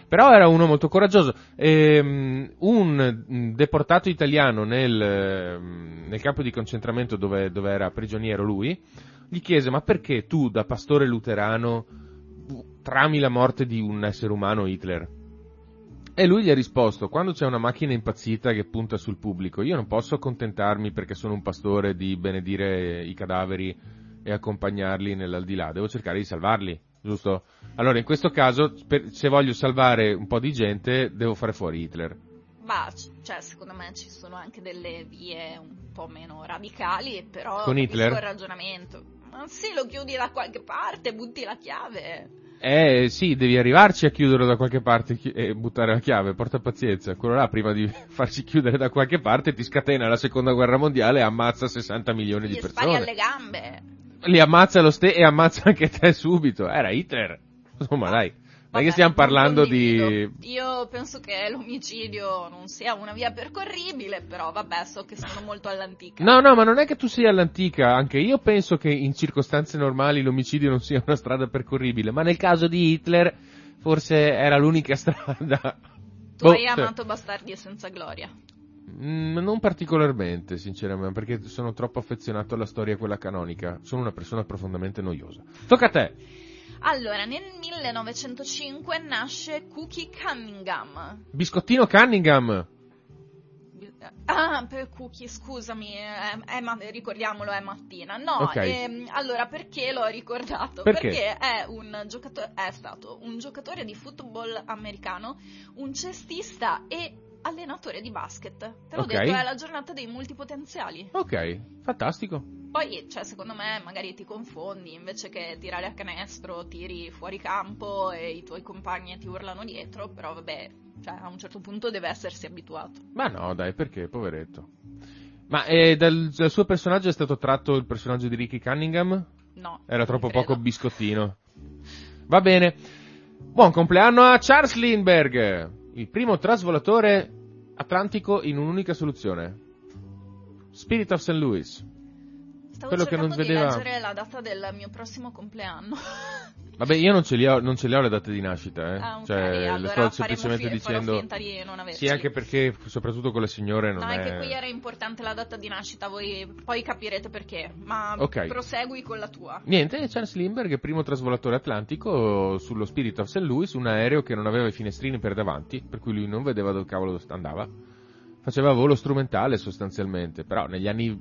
Però era uno molto coraggioso. Ehm, un mm, deportato italiano nel, ehm, nel campo di concentramento dove, dove era prigioniero lui, gli chiese ma perché tu da pastore luterano trami la morte di un essere umano Hitler? E lui gli ha risposto, quando c'è una macchina impazzita che punta sul pubblico, io non posso accontentarmi perché sono un pastore di benedire i cadaveri e accompagnarli nell'aldilà, devo cercare di salvarli, giusto? Allora in questo caso, per, se voglio salvare un po' di gente, devo fare fuori Hitler. Ma, cioè, secondo me ci sono anche delle vie un po' meno radicali, però Con Hitler? il ragionamento. Ma sì, lo chiudi da qualche parte, butti la chiave. Eh sì, devi arrivarci a chiuderlo da qualche parte e buttare la chiave, porta pazienza. Quello là prima di farci chiudere da qualche parte ti scatena la seconda guerra mondiale e ammazza 60 milioni Gli di spari persone. alle gambe. Li ammazza lo ste e ammazza anche te subito. Era Hitler. Insomma dai, non è che Vabbè, stiamo parlando di... Io penso che l'omicidio non sia una via percorribile, però vabbè, so che sono molto all'antica. No, no, ma non è che tu sia all'antica, anche io penso che in circostanze normali l'omicidio non sia una strada percorribile, ma nel caso di Hitler forse era l'unica strada. Tu Boh, hai amato Bastardi e senza gloria. Mm, non particolarmente, sinceramente, perché sono troppo affezionato alla storia quella canonica. Sono una persona profondamente noiosa. Tocca a te. Allora, nel 1905 nasce Cookie Cunningham. Biscottino Cunningham. Ah, per Cookie, scusami, è, è ma- ricordiamolo, è mattina. No, Ok. ehm, allora perché l'ho ricordato? Perché? è, un giocatore, è stato un giocatore di football americano, un cestista e allenatore di basket. Te l'ho Ok. detto, è la giornata dei multipotenziali. Ok, fantastico. Poi, cioè, secondo me, magari ti confondi, invece che tirare a canestro, tiri fuori campo e i tuoi compagni ti urlano dietro, però vabbè, cioè, a un certo punto deve essersi abituato. Ma no, dai, perché, poveretto. Ma eh, dal, dal suo personaggio è stato tratto il personaggio di Ricky Cunningham? No. Era troppo credo. poco biscottino. Va bene. Buon compleanno a Charles Lindbergh, il primo trasvolatore atlantico in un'unica soluzione. Spirit of St. Louis. Stavo quello che non vedeva- di leggere la data del mio prossimo compleanno. Vabbè, io non ce li ho, non ce le ho le date di nascita, eh. Ah, ok, cioè, le allora sto semplicemente fi- dicendo. di non averci. Sì, anche perché, soprattutto con le signore, non No, è. è che qui era importante la data di nascita, voi poi capirete perché, ma Ok. prosegui con la tua. Niente, Charles Lindbergh, primo trasvolatore atlantico sullo Spirit of St. Louis, un aereo che non aveva i finestrini per davanti, per cui lui non vedeva dove cavolo andava. Faceva volo strumentale sostanzialmente, però negli anni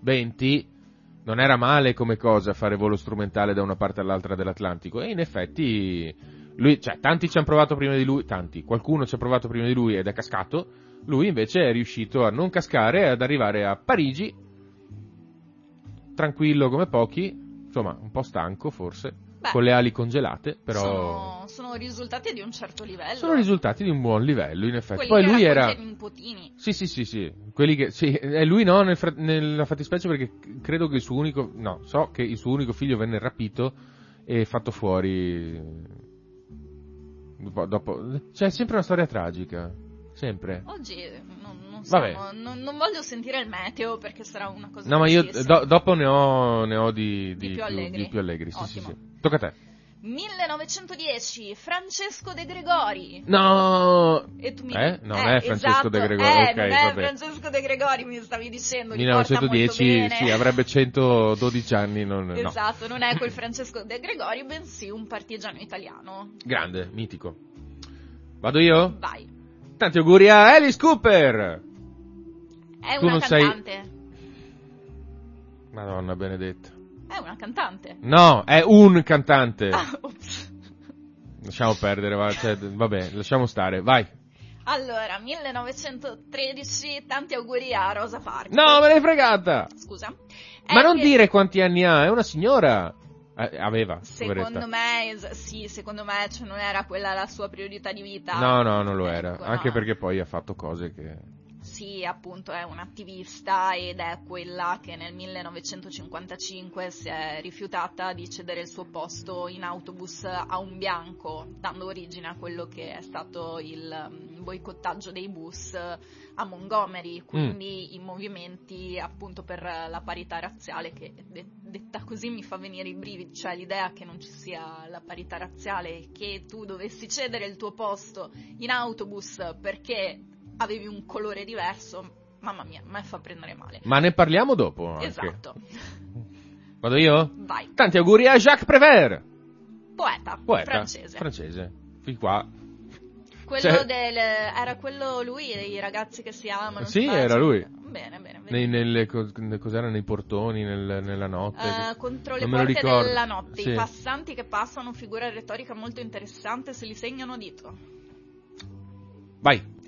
20 non era male come cosa fare volo strumentale da una parte all'altra dell'Atlantico. E in effetti lui, cioè tanti ci hanno provato prima di lui, tanti, qualcuno ci ha provato prima di lui ed è cascato, lui invece è riuscito a non cascare e ad arrivare a Parigi tranquillo come pochi, insomma, un po' stanco forse, Beh, con le ali congelate, però sono, sono risultati di un certo livello. sono risultati di un buon livello, in effetti. Quelli Poi lui era nipotini. Sì, sì, sì, sì, quelli che sì, lui no nel fra- nella fattispecie perché credo che il suo unico no, so che il suo unico figlio venne rapito e fatto fuori dopo, dopo c'è sempre una storia tragica, sempre. Oggi non, non, Vabbè. siamo- non- non voglio sentire il meteo perché sarà una cosa No, ma io do- dopo ne ho, ne ho di, Di di più allegri. di più allegri, sì, sì, sì. Tocca a te. 1910, Francesco De Gregori. No! E tu mi Eh? Non eh, è Francesco esatto, De Gregori, eh, ok, non è vabbè. Francesco De Gregori, mi stavi dicendo. li porta molto 1910, bene. sì, avrebbe 112 anni, non, no. Esatto, non è quel Francesco De Gregori, bensì un partigiano italiano. Grande, mitico. Vado io? Vai. Tanti auguri a Alice Cooper! È Tu una non sei- cantante. Madonna benedetta. È una cantante. No, è un cantante. Ah. Lasciamo perdere, va, cioè, vabbè, lasciamo stare, vai. Allora, 1913, tanti auguri a Rosa Parks. No, me l'hai fregata! Scusa. Ma È non che- dire quanti anni ha, è una signora. Eh, aveva, Secondo poveretta. me, sì, secondo me cioè, non era quella la sua priorità di vita. No, no, non lo era. Ecco, Anche no. perché poi ha fatto cose che... Sì, appunto è un'attivista ed è quella che nel 1955 si è rifiutata di cedere il suo posto in autobus a un bianco, dando origine a quello che è stato il mm, boicottaggio dei bus a Montgomery, quindi i movimenti appunto per la parità razziale che de- detta così mi fa venire i brividi, cioè l'idea che non ci sia la parità razziale e che tu dovessi cedere il tuo posto in autobus perché avevi un colore diverso, mamma mia, me fa prendere male. Ma ne parliamo dopo anche. Esatto. Vado io? Vai. Tanti auguri a Jacques Prévert, Poeta. poeta Francese. francese. Fin qua. quello Cioè- del... Era quello lui, dei ragazzi che si amano. Sì, si era lui. Bene, bene. bene. Nei, nelle, co- cos'era, nei portoni, nel- nella notte. Eh, contro le Non porte della notte, Sì. i passanti che passano, figura retorica molto interessante, se li segnano dito. Vai.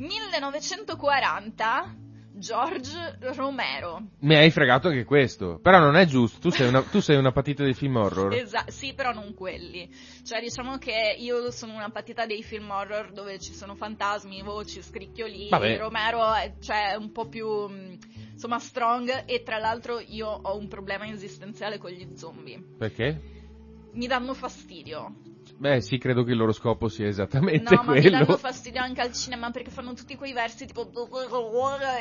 1940, George Romero. Mi hai fregato anche questo. Però non è giusto. Tu sei una, tu sei una patita dei film horror. Esa- sì, però non quelli. Cioè, diciamo che io sono una patita dei film horror dove ci sono fantasmi, voci, scricchioli. Vabbè. Romero è cioè, un po' più, mh, insomma, strong. E tra l'altro io ho un problema esistenziale con gli zombie. Perché? Mi danno fastidio. Beh, sì, credo che il loro scopo sia esattamente No, ma mi danno quello. fastidio anche al cinema perché fanno tutti quei versi tipo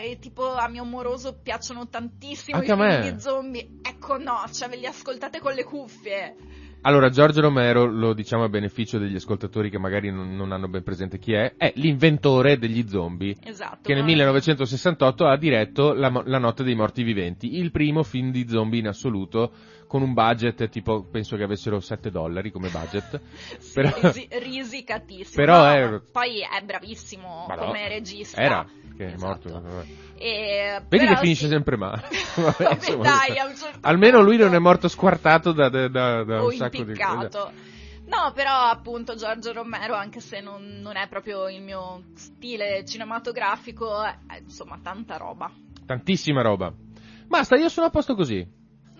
e tipo a mio amoroso piacciono tantissimo Anche i film di zombie. Ecco no, cioè ve li ascoltate con le cuffie. Allora, Giorgio Romero, lo diciamo a beneficio degli ascoltatori che magari non, non hanno ben presente chi è, è l'inventore degli zombie. Esatto. Che nel ma- 1968 ha diretto la, La notte dei morti viventi, il primo film di zombie in assoluto, con un budget tipo, penso che avessero 7 dollari come budget. Sì, però- risi- risicatissimo. Però No, è- Poi è bravissimo Ma no, come regista. Era, che è Esatto. morto. E, Vedi che finisce sì. sempre male. Vabbè, insomma, dai, certo Almeno lui punto- non è morto squartato da, da- da- da un sacco di impiccato. No, però appunto Giorgio Romero, anche se non, non è proprio il mio stile cinematografico, è, insomma tanta roba. Tantissima roba. Basta, io sono a posto così.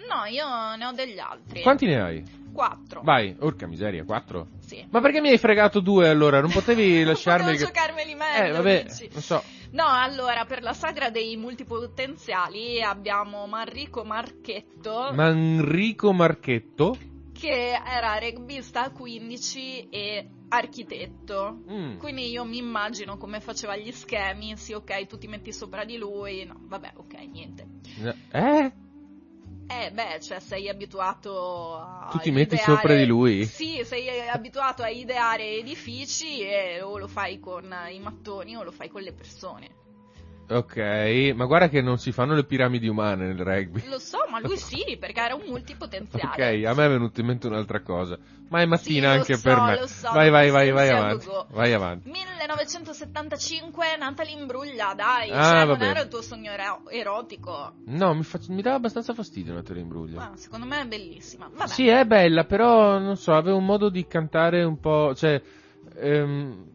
No, io ne ho degli altri. Quanti ne hai? Quattro. Vai, orca miseria, quattro. Sì. Ma perché mi hai fregato due allora? Non potevi lasciarmi... Potevo che- giocarmeli meglio, Eh, vabbè, dici. non so. No, allora, per la sagra dei multipotenziali abbiamo Manrico Marchetto, Manrico Marchetto. che era rugbista a 15 e architetto. Mm. Quindi io mi immagino come faceva gli schemi, sì ok, tu ti metti sopra di lui, no, vabbè, ok, niente. Eh? Eh beh, cioè sei abituato a Tu ti metti ideare- sopra di lui? Sì, sei abituato a ideare edifici e o lo fai con i mattoni o lo fai con le persone. Ok, ma guarda che non si fanno le piramidi umane nel rugby. Lo so, ma lui sì, perché era un multipotenziale. Ok, a me è venuta in mente un'altra cosa. Ma è mattina Sì, anche so, per me. lo so, vai, vai, non vai, vai avanti. go-go. Vai avanti. 1975 Natalie Imbruglia, dai, Ah, cioè non vabbè. era il tuo sogno ero- erotico. No, mi, fac- mi dava abbastanza fastidio Natalia Imbruglia. Ma secondo me è bellissima. Vabbè. Sì, è bella, però non so, aveva un modo di cantare un po'. cioè. ehm,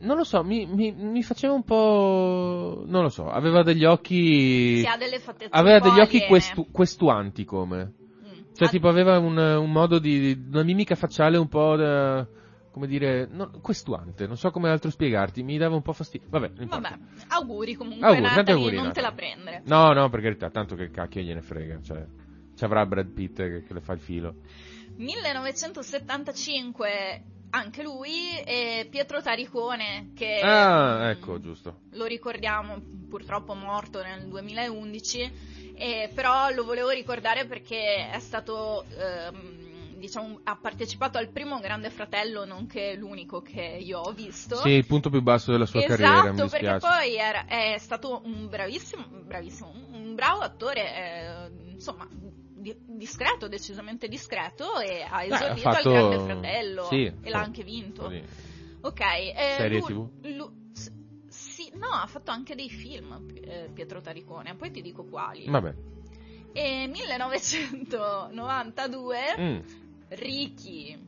non lo so, mi, mi- mi faceva un po'. Non lo so, aveva degli occhi. Sì, ha delle fattezze aveva degli occhi questu- questuanti come. Mm. Cioè, Ah, tipo, aveva un, un modo di. una mimica facciale un po'. da- come dire. no, questuante, non so come altro spiegarti, mi dava un po' fastidio. Vabbè. Vabbè, auguri comunque Auguri, tanti Natalie, auguri, non te Natalie. la prendere. No, no, per carità, tanto che cacchio gliene frega. Cioè, ci avrà Brad Pitt che, che le fa il filo. 1975 anche lui e Pietro Taricone che Ah, mm, ecco, giusto. lo ricordiamo purtroppo morto nel 2011 e però lo volevo ricordare perché è stato ehm, diciamo ha partecipato al primo Grande Fratello nonché l'unico che io ho visto Sì, il punto più basso della sua esatto, carriera, mi perché poi era- è stato un bravissimo, bravissimo, un bravo attore, eh, insomma, di- discreto, decisamente discreto e ha esordito fatto- al Grande Fratello sì, e l'ha anche vinto. Sì. Ok, eh, Serie TV? lu- sì, no, ha fatto anche dei film eh, Pietro Taricone, poi ti dico quali. Vabbè. E 1992 Mm. Ricky,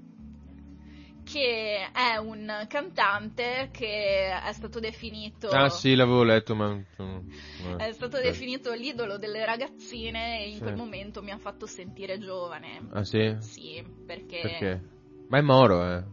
che è un cantante che è stato definito Ah, sì, l'avevo letto, ma. mm, è stato eh. definito l'idolo delle ragazzine e in Sì. quel momento mi ha fatto sentire giovane. Ah, sì? Sì, perché, Perché? Ma è Moro, eh.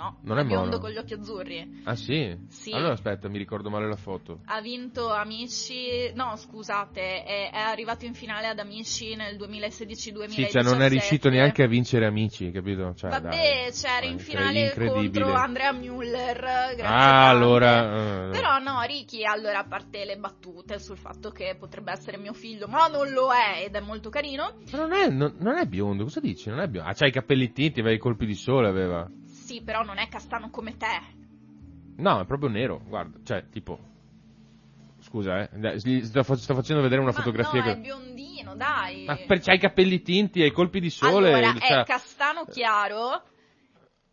No, Non è biondo Moro? con gli occhi azzurri. Ah, sì? Sì. Allora aspetta, mi ricordo male la foto. Ha vinto Amici, no scusate, è, è arrivato in finale ad Amici nel 2016-2017. Sì, cioè non è riuscito neanche a vincere amici, capito? Cioè, Vabbè, dai, c'era in finale contro Andrea Müller. grazie Ah, allora. eh, Però no, Ricky, allora a parte le battute sul fatto che potrebbe essere mio figlio, ma non lo è ed è molto carino. Ma non è, non, non è biondo, cosa dici? Non è biondo. Ah, c'ha i capelli tinti, aveva i colpi di sole, aveva. Sì, però non è castano come te. No, è proprio nero, guarda, cioè, tipo. Scusa, eh. Sto, fa- sto facendo vedere una Ma fotografia. no, che- è biondino, dai. Ma per, c'hai i capelli tinti e i colpi di sole. allora, il- è cioè- castano chiaro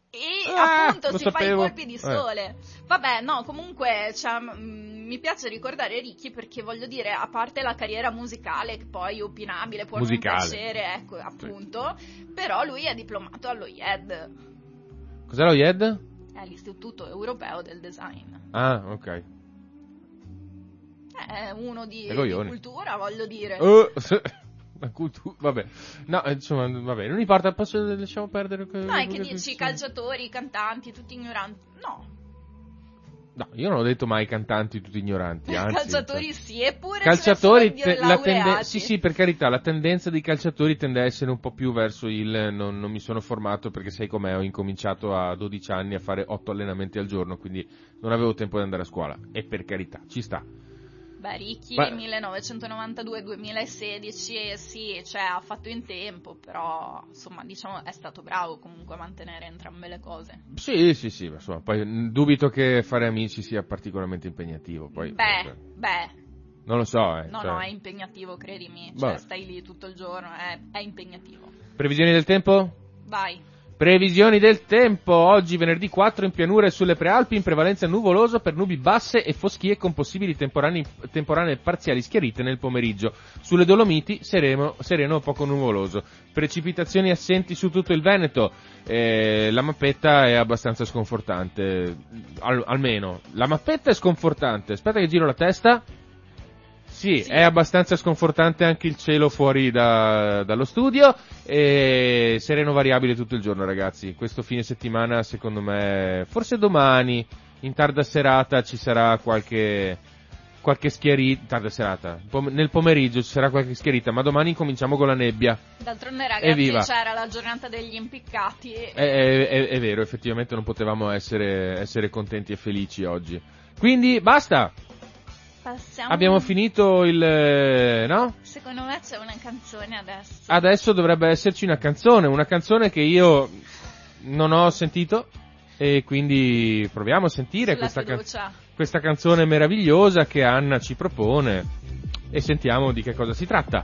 e Ah, appunto si fa i sapevo. colpi di Eh. sole. Vabbè, no, comunque cioè, mi piace ricordare Ricky perché voglio dire, a parte la carriera musicale, che poi opinabile, può Musicale. non piacere, ecco, appunto, però lui è diplomato allo IED, Cos'è lo IED? è l'Istituto Europeo del Design. Ah, ok. È uno di, di cultura, voglio dire. Oh, la cultura, vabbè. No, insomma, vabbè, non importa, posso, lasciamo perdere. No, è che dici sì. calciatori, cantanti, tutti ignoranti. No, No, io non ho detto mai cantanti tutti ignoranti, anzi. calciatori sì, eppure calciatori, te- la tende- sì, sì, per carità, la tendenza dei calciatori tende a essere un po' più verso il non, non mi sono formato perché sai com'è, ho incominciato a 12 anni a fare 8 allenamenti al giorno, quindi non avevo tempo di andare a scuola. E per carità, ci sta. Beh, Ricchi Ma- 1992-2016, sì, cioè ha fatto in tempo, però insomma diciamo è stato bravo comunque a mantenere entrambe le cose. Sì, sì, sì, ma insomma, poi dubito che fare amici sia particolarmente impegnativo. Poi, beh, comunque, beh, non lo so, eh. no, cioè. no, è impegnativo, credimi, cioè stai lì tutto il giorno, è, è impegnativo. Previsioni del tempo? Vai. Previsioni del tempo. Oggi venerdì 4 in pianura e sulle prealpi in prevalenza nuvoloso per nubi basse e foschie con possibili temporanee parziali schiarite nel pomeriggio. Sulle Dolomiti sereno, sereno o poco nuvoloso. Precipitazioni assenti su tutto il Veneto. Eh, la mappetta è abbastanza sconfortante. Al- almeno. La mappetta è sconfortante. Aspetta che giro la testa. Sì, Sì. è abbastanza sconfortante anche il cielo fuori da- dallo studio e sereno variabile tutto il giorno ragazzi. Questo fine settimana secondo me, forse domani, in tarda serata ci sarà qualche, qualche schiarita, tarda serata, pom- nel pomeriggio ci sarà qualche schiarita, ma domani cominciamo con la nebbia. D'altronde Evviva. ragazzi c'era la giornata degli impiccati. È, è- è- è vero, effettivamente non potevamo essere, essere contenti e felici oggi. Quindi basta, Passiamo... abbiamo finito il... eh, no? Secondo me c'è una canzone adesso. Adesso dovrebbe esserci una canzone, una canzone che io non ho sentito e quindi proviamo a sentire questa, can- questa canzone meravigliosa che Anna ci propone e sentiamo di che cosa si tratta.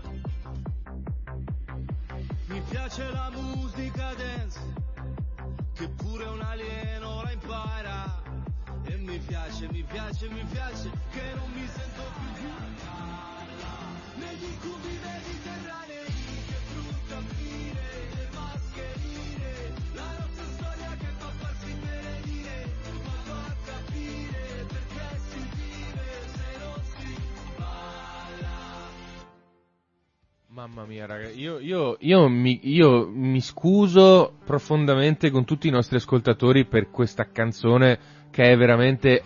Mamma mia, raga, io, io, io, mi, io mi scuso profondamente con tutti i nostri ascoltatori per questa canzone che è veramente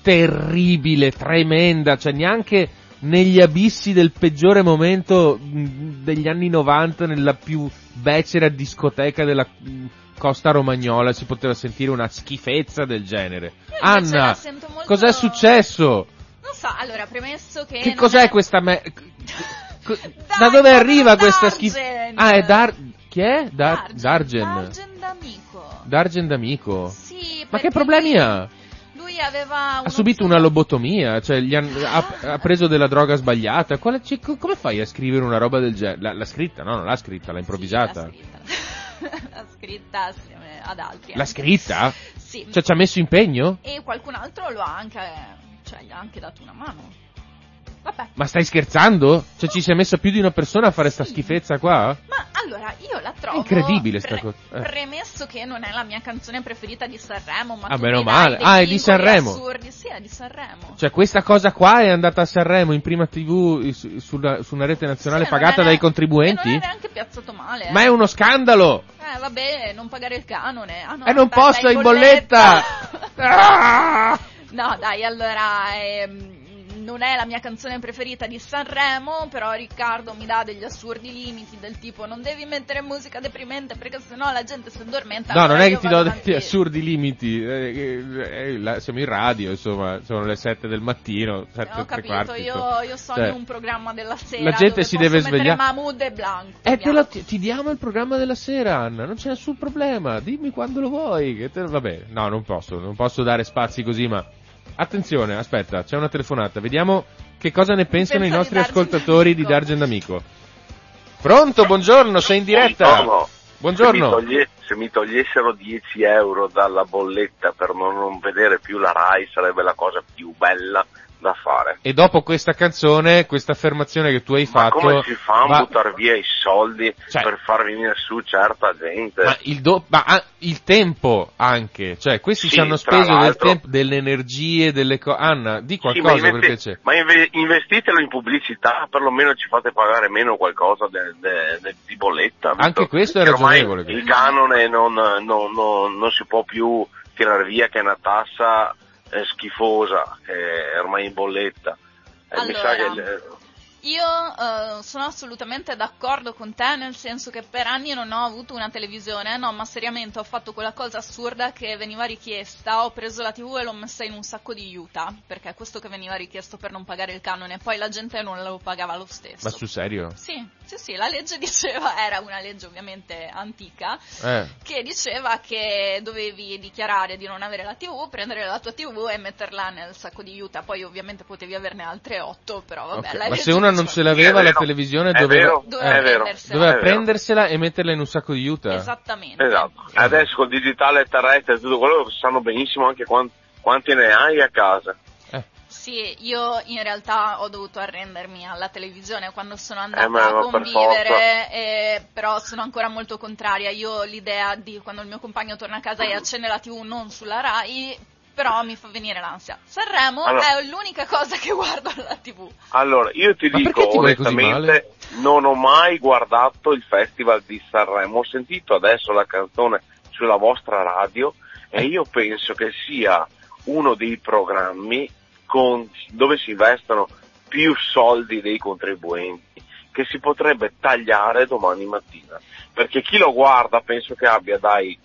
terribile, tremenda, cioè neanche negli abissi del peggiore momento mh, degli anni 90 nella più becera discoteca della mh, costa romagnola si poteva sentire una schifezza del genere. Anna, molto- cos'è successo? Non so, allora, premesso che... Che cos'è è- questa me... Dai, da dove arriva questa schifo? Dargen! Ah, è Dar... Chi è? Dar... Dargen. Dargen. Dargen d'amico. Dargen d'amico. Sì, Ma che problemi lui- ha? Lui aveva... Ha subito una lobotomia, cioè han- ha, ha preso della droga sbagliata. Quale- cioè, co- come fai a scrivere una roba del genere? L'ha, l'ha scritta? No, non l'ha scritta, l'ha improvvisata. Sì, l'ha scritta. l'ha scritta assieme ad altri. L'ha anche. scritta? Sì. Cioè ci ha messo impegno? E qualcun altro lo ha anche... Cioè, gli ha anche dato una mano. Vabbè. Ma stai scherzando? Cioè ci si è messa più di una persona a fare sta Sì. schifezza qua? Ma allora, io la trovo... incredibile sta cosa, eh. Premesso che non è la mia canzone preferita di Sanremo, ma Ah, meno male. Ah, è di Sanremo. Assurdi. Sì, è di Sanremo. Cioè questa cosa qua è andata a Sanremo in prima tv su, sulla- su una rete nazionale Sì, pagata dai E contribuenti? non è neanche piazzato male. Ma eh. è uno scandalo! Eh, vabbè, non pagare il canone. Ah, no, E non posso è in bolletta! Ah! no, dai, allora, ehm, non è la mia canzone preferita di Sanremo, però Riccardo mi dà degli assurdi limiti del tipo non devi mettere musica deprimente perché sennò la gente si addormenta. No, non è che ti do degli assurdi limiti. eh, eh, eh, la- siamo in radio, insomma, sono le 7 del mattino, 7 Ho capito, quarti. io, io sogno Cioè, un programma della sera. la gente si deve svegliare- Mahmood e Blanco. Eh, te lo- ti, ti diamo il programma della sera, Anna, non c'è nessun problema, dimmi quando lo vuoi. Che te, va bene, no, non posso, non posso dare spazi così, ma attenzione, aspetta, c'è una telefonata, vediamo che cosa ne pensano i Pensano nostri di ascoltatori di. Dargen D'Amico. Pronto, buongiorno, sei in diretta. Buongiorno. Buongiorno. Se mi, toglie- se mi togliessero 10 euro dalla bolletta per non, non vedere più la RAI sarebbe la cosa più bella. E dopo questa canzone, questa affermazione che tu hai Ma fatto... come si fa a va- buttare via i soldi Cioè- per far venire su certa gente? Ma il, do- ma ah, il tempo anche, cioè questi Sì, ci hanno speso del tempo, delle energie, delle cose. Anna, di Sì, qualcosa ma, per investe- piacere. ma inve- investitelo in pubblicità, perlomeno ci fate pagare meno qualcosa de- de- de- di bolletta. Anche questo è ragionevole. Il canone non, non- non- non si può più tirare via che è una tassa eh, schifosa, è ormai in bolletta. Eh, mi sa Allora, che, eh, Io eh, sono assolutamente d'accordo con te nel senso che per anni non ho avuto una televisione, no, ma seriamente ho fatto quella cosa assurda che veniva richiesta, ho preso la TV e l'ho messa in un sacco di Utah, perché è questo che veniva richiesto per non pagare il canone, poi la gente non lo pagava lo stesso. Ma sul serio? Sì, sì, sì, la legge diceva, era una legge ovviamente antica, Eh. che diceva che dovevi dichiarare di non avere la TV, prendere la tua TV e metterla nel sacco di Utah, poi ovviamente potevi averne altre otto, però vabbè. Ok, la legge una non ce l'aveva la televisione è doveva, vero, eh, è vero. doveva È vero. prendersela e metterla in un sacco di aiuto. Esattamente. Esatto. Adesso col digitale terrestre e tutto quello sanno benissimo anche quan- quanti ne hai a casa. Eh, Sì, io in realtà ho dovuto arrendermi alla televisione quando sono andata Eh, a ma per convivere, e- però sono ancora molto contraria. Io ho l'idea di quando il mio compagno torna a casa e accende la TV non sulla Rai, però mi fa venire l'ansia. Sanremo Allora- è l'unica cosa che guardo alla TV. Allora, io ti Ma dico ti onestamente, non ho mai guardato il festival di Sanremo, ho sentito adesso la canzone sulla vostra radio e io penso che sia uno dei programmi con- dove si investono più soldi dei contribuenti che si potrebbe tagliare domani mattina. Perché chi lo guarda penso che abbia dai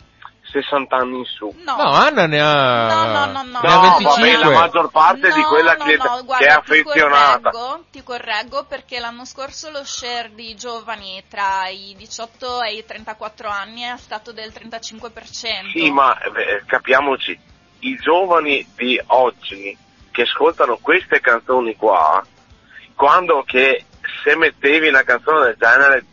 60 anni in su. No, No, Anna ne ha, No, no, no, no. ne ha No, 25. vabbè, la maggior parte di No, quella no, che guarda, è affezionata. Ti correggo, ti correggo perché l'anno scorso lo share di giovani tra i 18 e i 34 anni è stato del 35%. Sì, ma eh, capiamoci, i giovani di oggi che ascoltano queste canzoni qua, quando che se mettevi una canzone del genere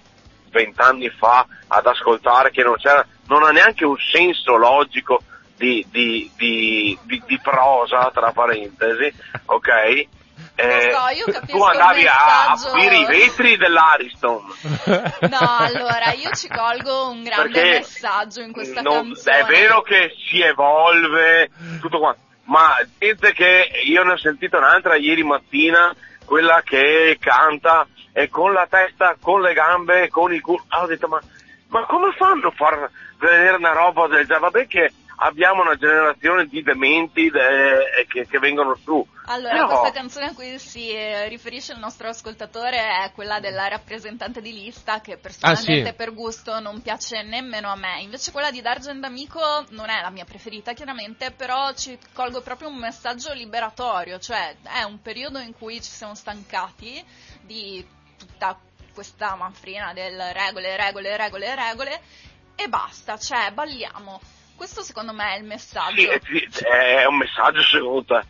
vent'anni fa ad ascoltare che non c'era, non ha neanche un senso logico di, di- di- di- prosa, tra parentesi, ok? Eh, so, tu andavi a aprire i vetri dell'Ariston. No, allora io ci colgo un grande Perché messaggio in questa non- canzone. È vero che si evolve, tutto quanto, ma gente che io ne ho sentito un'altra ieri mattina, quella che canta e con la testa, con le gambe, con il culo. Ah, ho detto, ma, ma come fanno a far vedere una roba del genere? Vabbè che abbiamo una generazione di dementi de- che, che vengono su. Allora, Però- questa canzone a cui si eh, riferisce il nostro ascoltatore è quella della rappresentante di lista che personalmente Ah, sì. per gusto non piace nemmeno a me. Invece quella di D'Argent Amico non è la mia preferita chiaramente, però ci colgo proprio un messaggio liberatorio, cioè è un periodo in cui ci siamo stancati di tutta questa manfrina del regole, regole, regole, regole e basta, cioè balliamo. Questo secondo me è il messaggio. Sì, è un messaggio secondo te.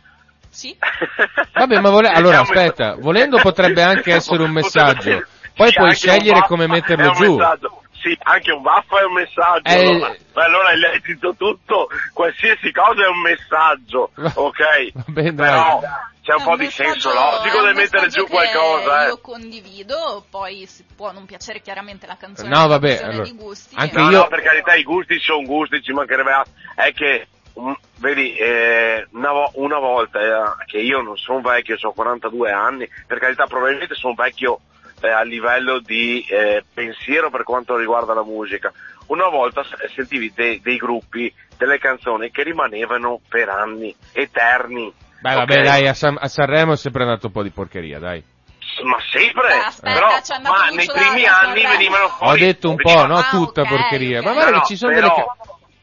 Sì? Vabbè, ma vole- allora, un aspetta, volendo potrebbe anche essere un messaggio. Poi puoi scegliere come metterlo giù. messaggio. Sì, anche un baffo è un messaggio. Eh, allora. Ma allora hai letto tutto, qualsiasi cosa è un messaggio, ok? Vabbè. Però c'è un È po' un di messaggio- senso logico di mettere giù qualcosa, eh. Io condivido, poi si può non piacere chiaramente la canzone. No, vabbè, allora, di gusti. anche No, io- no, per carità, i gusti sono gusti, ci mancherebbe altro. È che, mm, vedi, eh, una, vo- una volta, eh, che io non sono vecchio, ho 42 anni, per carità, probabilmente sono vecchio eh, a livello di eh, pensiero per quanto riguarda la musica. Una volta sentivi dei- dei gruppi, delle canzoni che rimanevano per anni, eterni. Beh, vabbè, ok? dai, a, San- a Sanremo è sempre andato un po' di porcheria, dai. Ma sempre, Beh, aspetta, però, ma nei primi anni venivano Ho fuori. detto un po', no Ah, tutta ok, porcheria. ok. Ma guarda No, che ci sono però, delle...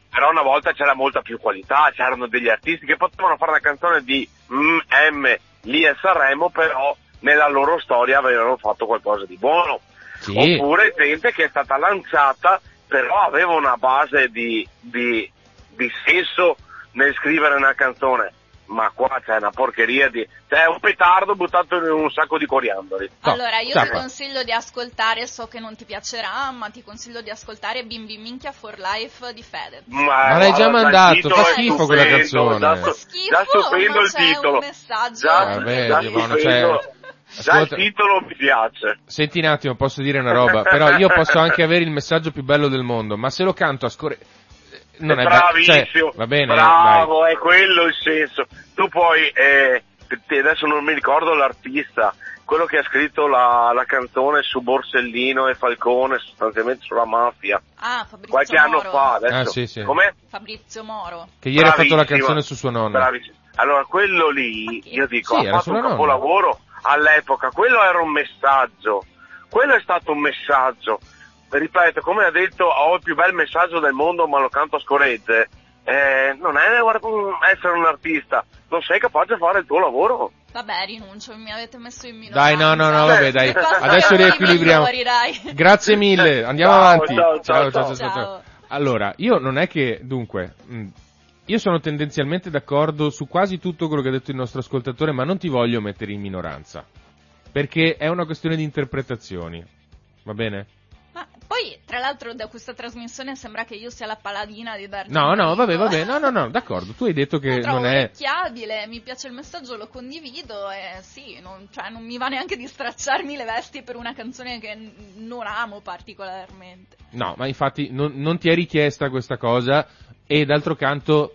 però una volta c'era molta più qualità, c'erano degli artisti che potevano fare una canzone di mm, M lì a Sanremo, però nella loro storia avevano fatto qualcosa di buono. Sì. Oppure gente che è stata lanciata, però aveva una base di, di- di senso nel scrivere una canzone. ma qua c'è una porcheria di... c'è un petardo buttato in un sacco di coriandoli. Allora, io certo. ti consiglio di ascoltare, so che non ti piacerà, ma ti consiglio di ascoltare Bimbi Minchia for Life di Fede. Ma, Ma l'hai già mandato, fa schifo quella stupendo, canzone. Già, Schifo, già stupendo il c'è titolo. un messaggio. Già, Ah, vedi, già ma stupendo. Già Ascolta. il titolo mi piace. Senti un attimo, posso dire una roba, però io posso anche avere il messaggio più bello del mondo, ma se lo canto a score... Non è, be- bravissimo, cioè, va bene, bravo, è quello il senso. Tu poi, eh, adesso non mi ricordo l'artista, quello che ha scritto la, la canzone su Borsellino e Falcone, sostanzialmente sulla mafia, Ah, Fabrizio qualche Moro. anno fa. Adesso, Ah, sì, sì. Com'è? Fabrizio Moro. Che ieri ha fatto la canzone su sua nonna. Bravissimo. Allora, quello lì, io dico, Sì, ha fatto un capolavoro all'epoca, quello era un messaggio, quello è stato un messaggio. Ripeto, come ha detto, ho il più bel messaggio del mondo, ma lo canto a scoregge. Eh, non è essere un artista, non sei capace di fare il tuo lavoro. Vabbè, rinuncio, mi avete messo in minoranza. Dai, no, no, no, vabbè, dai. Adesso riequilibriamo. migliori. Grazie mille, andiamo Ciao, avanti. ciao, ciao, ciao, ciao. Ciao. Allora, io non è che, dunque, mh, io sono tendenzialmente d'accordo su quasi tutto quello che ha detto il nostro ascoltatore, ma non ti voglio mettere in minoranza. Perché è una questione di interpretazioni. Va bene? Ma poi, tra l'altro, da questa trasmissione sembra che io sia la paladina di darti No, no, vabbè, vabbè, no, no, no, d'accordo. Tu hai detto che non è... orecchiabile, mi piace il messaggio, lo condivido e sì, non, cioè, non mi va neanche di stracciarmi le vesti per una canzone che non amo particolarmente. No, ma infatti non, non ti è richiesta questa cosa e d'altro canto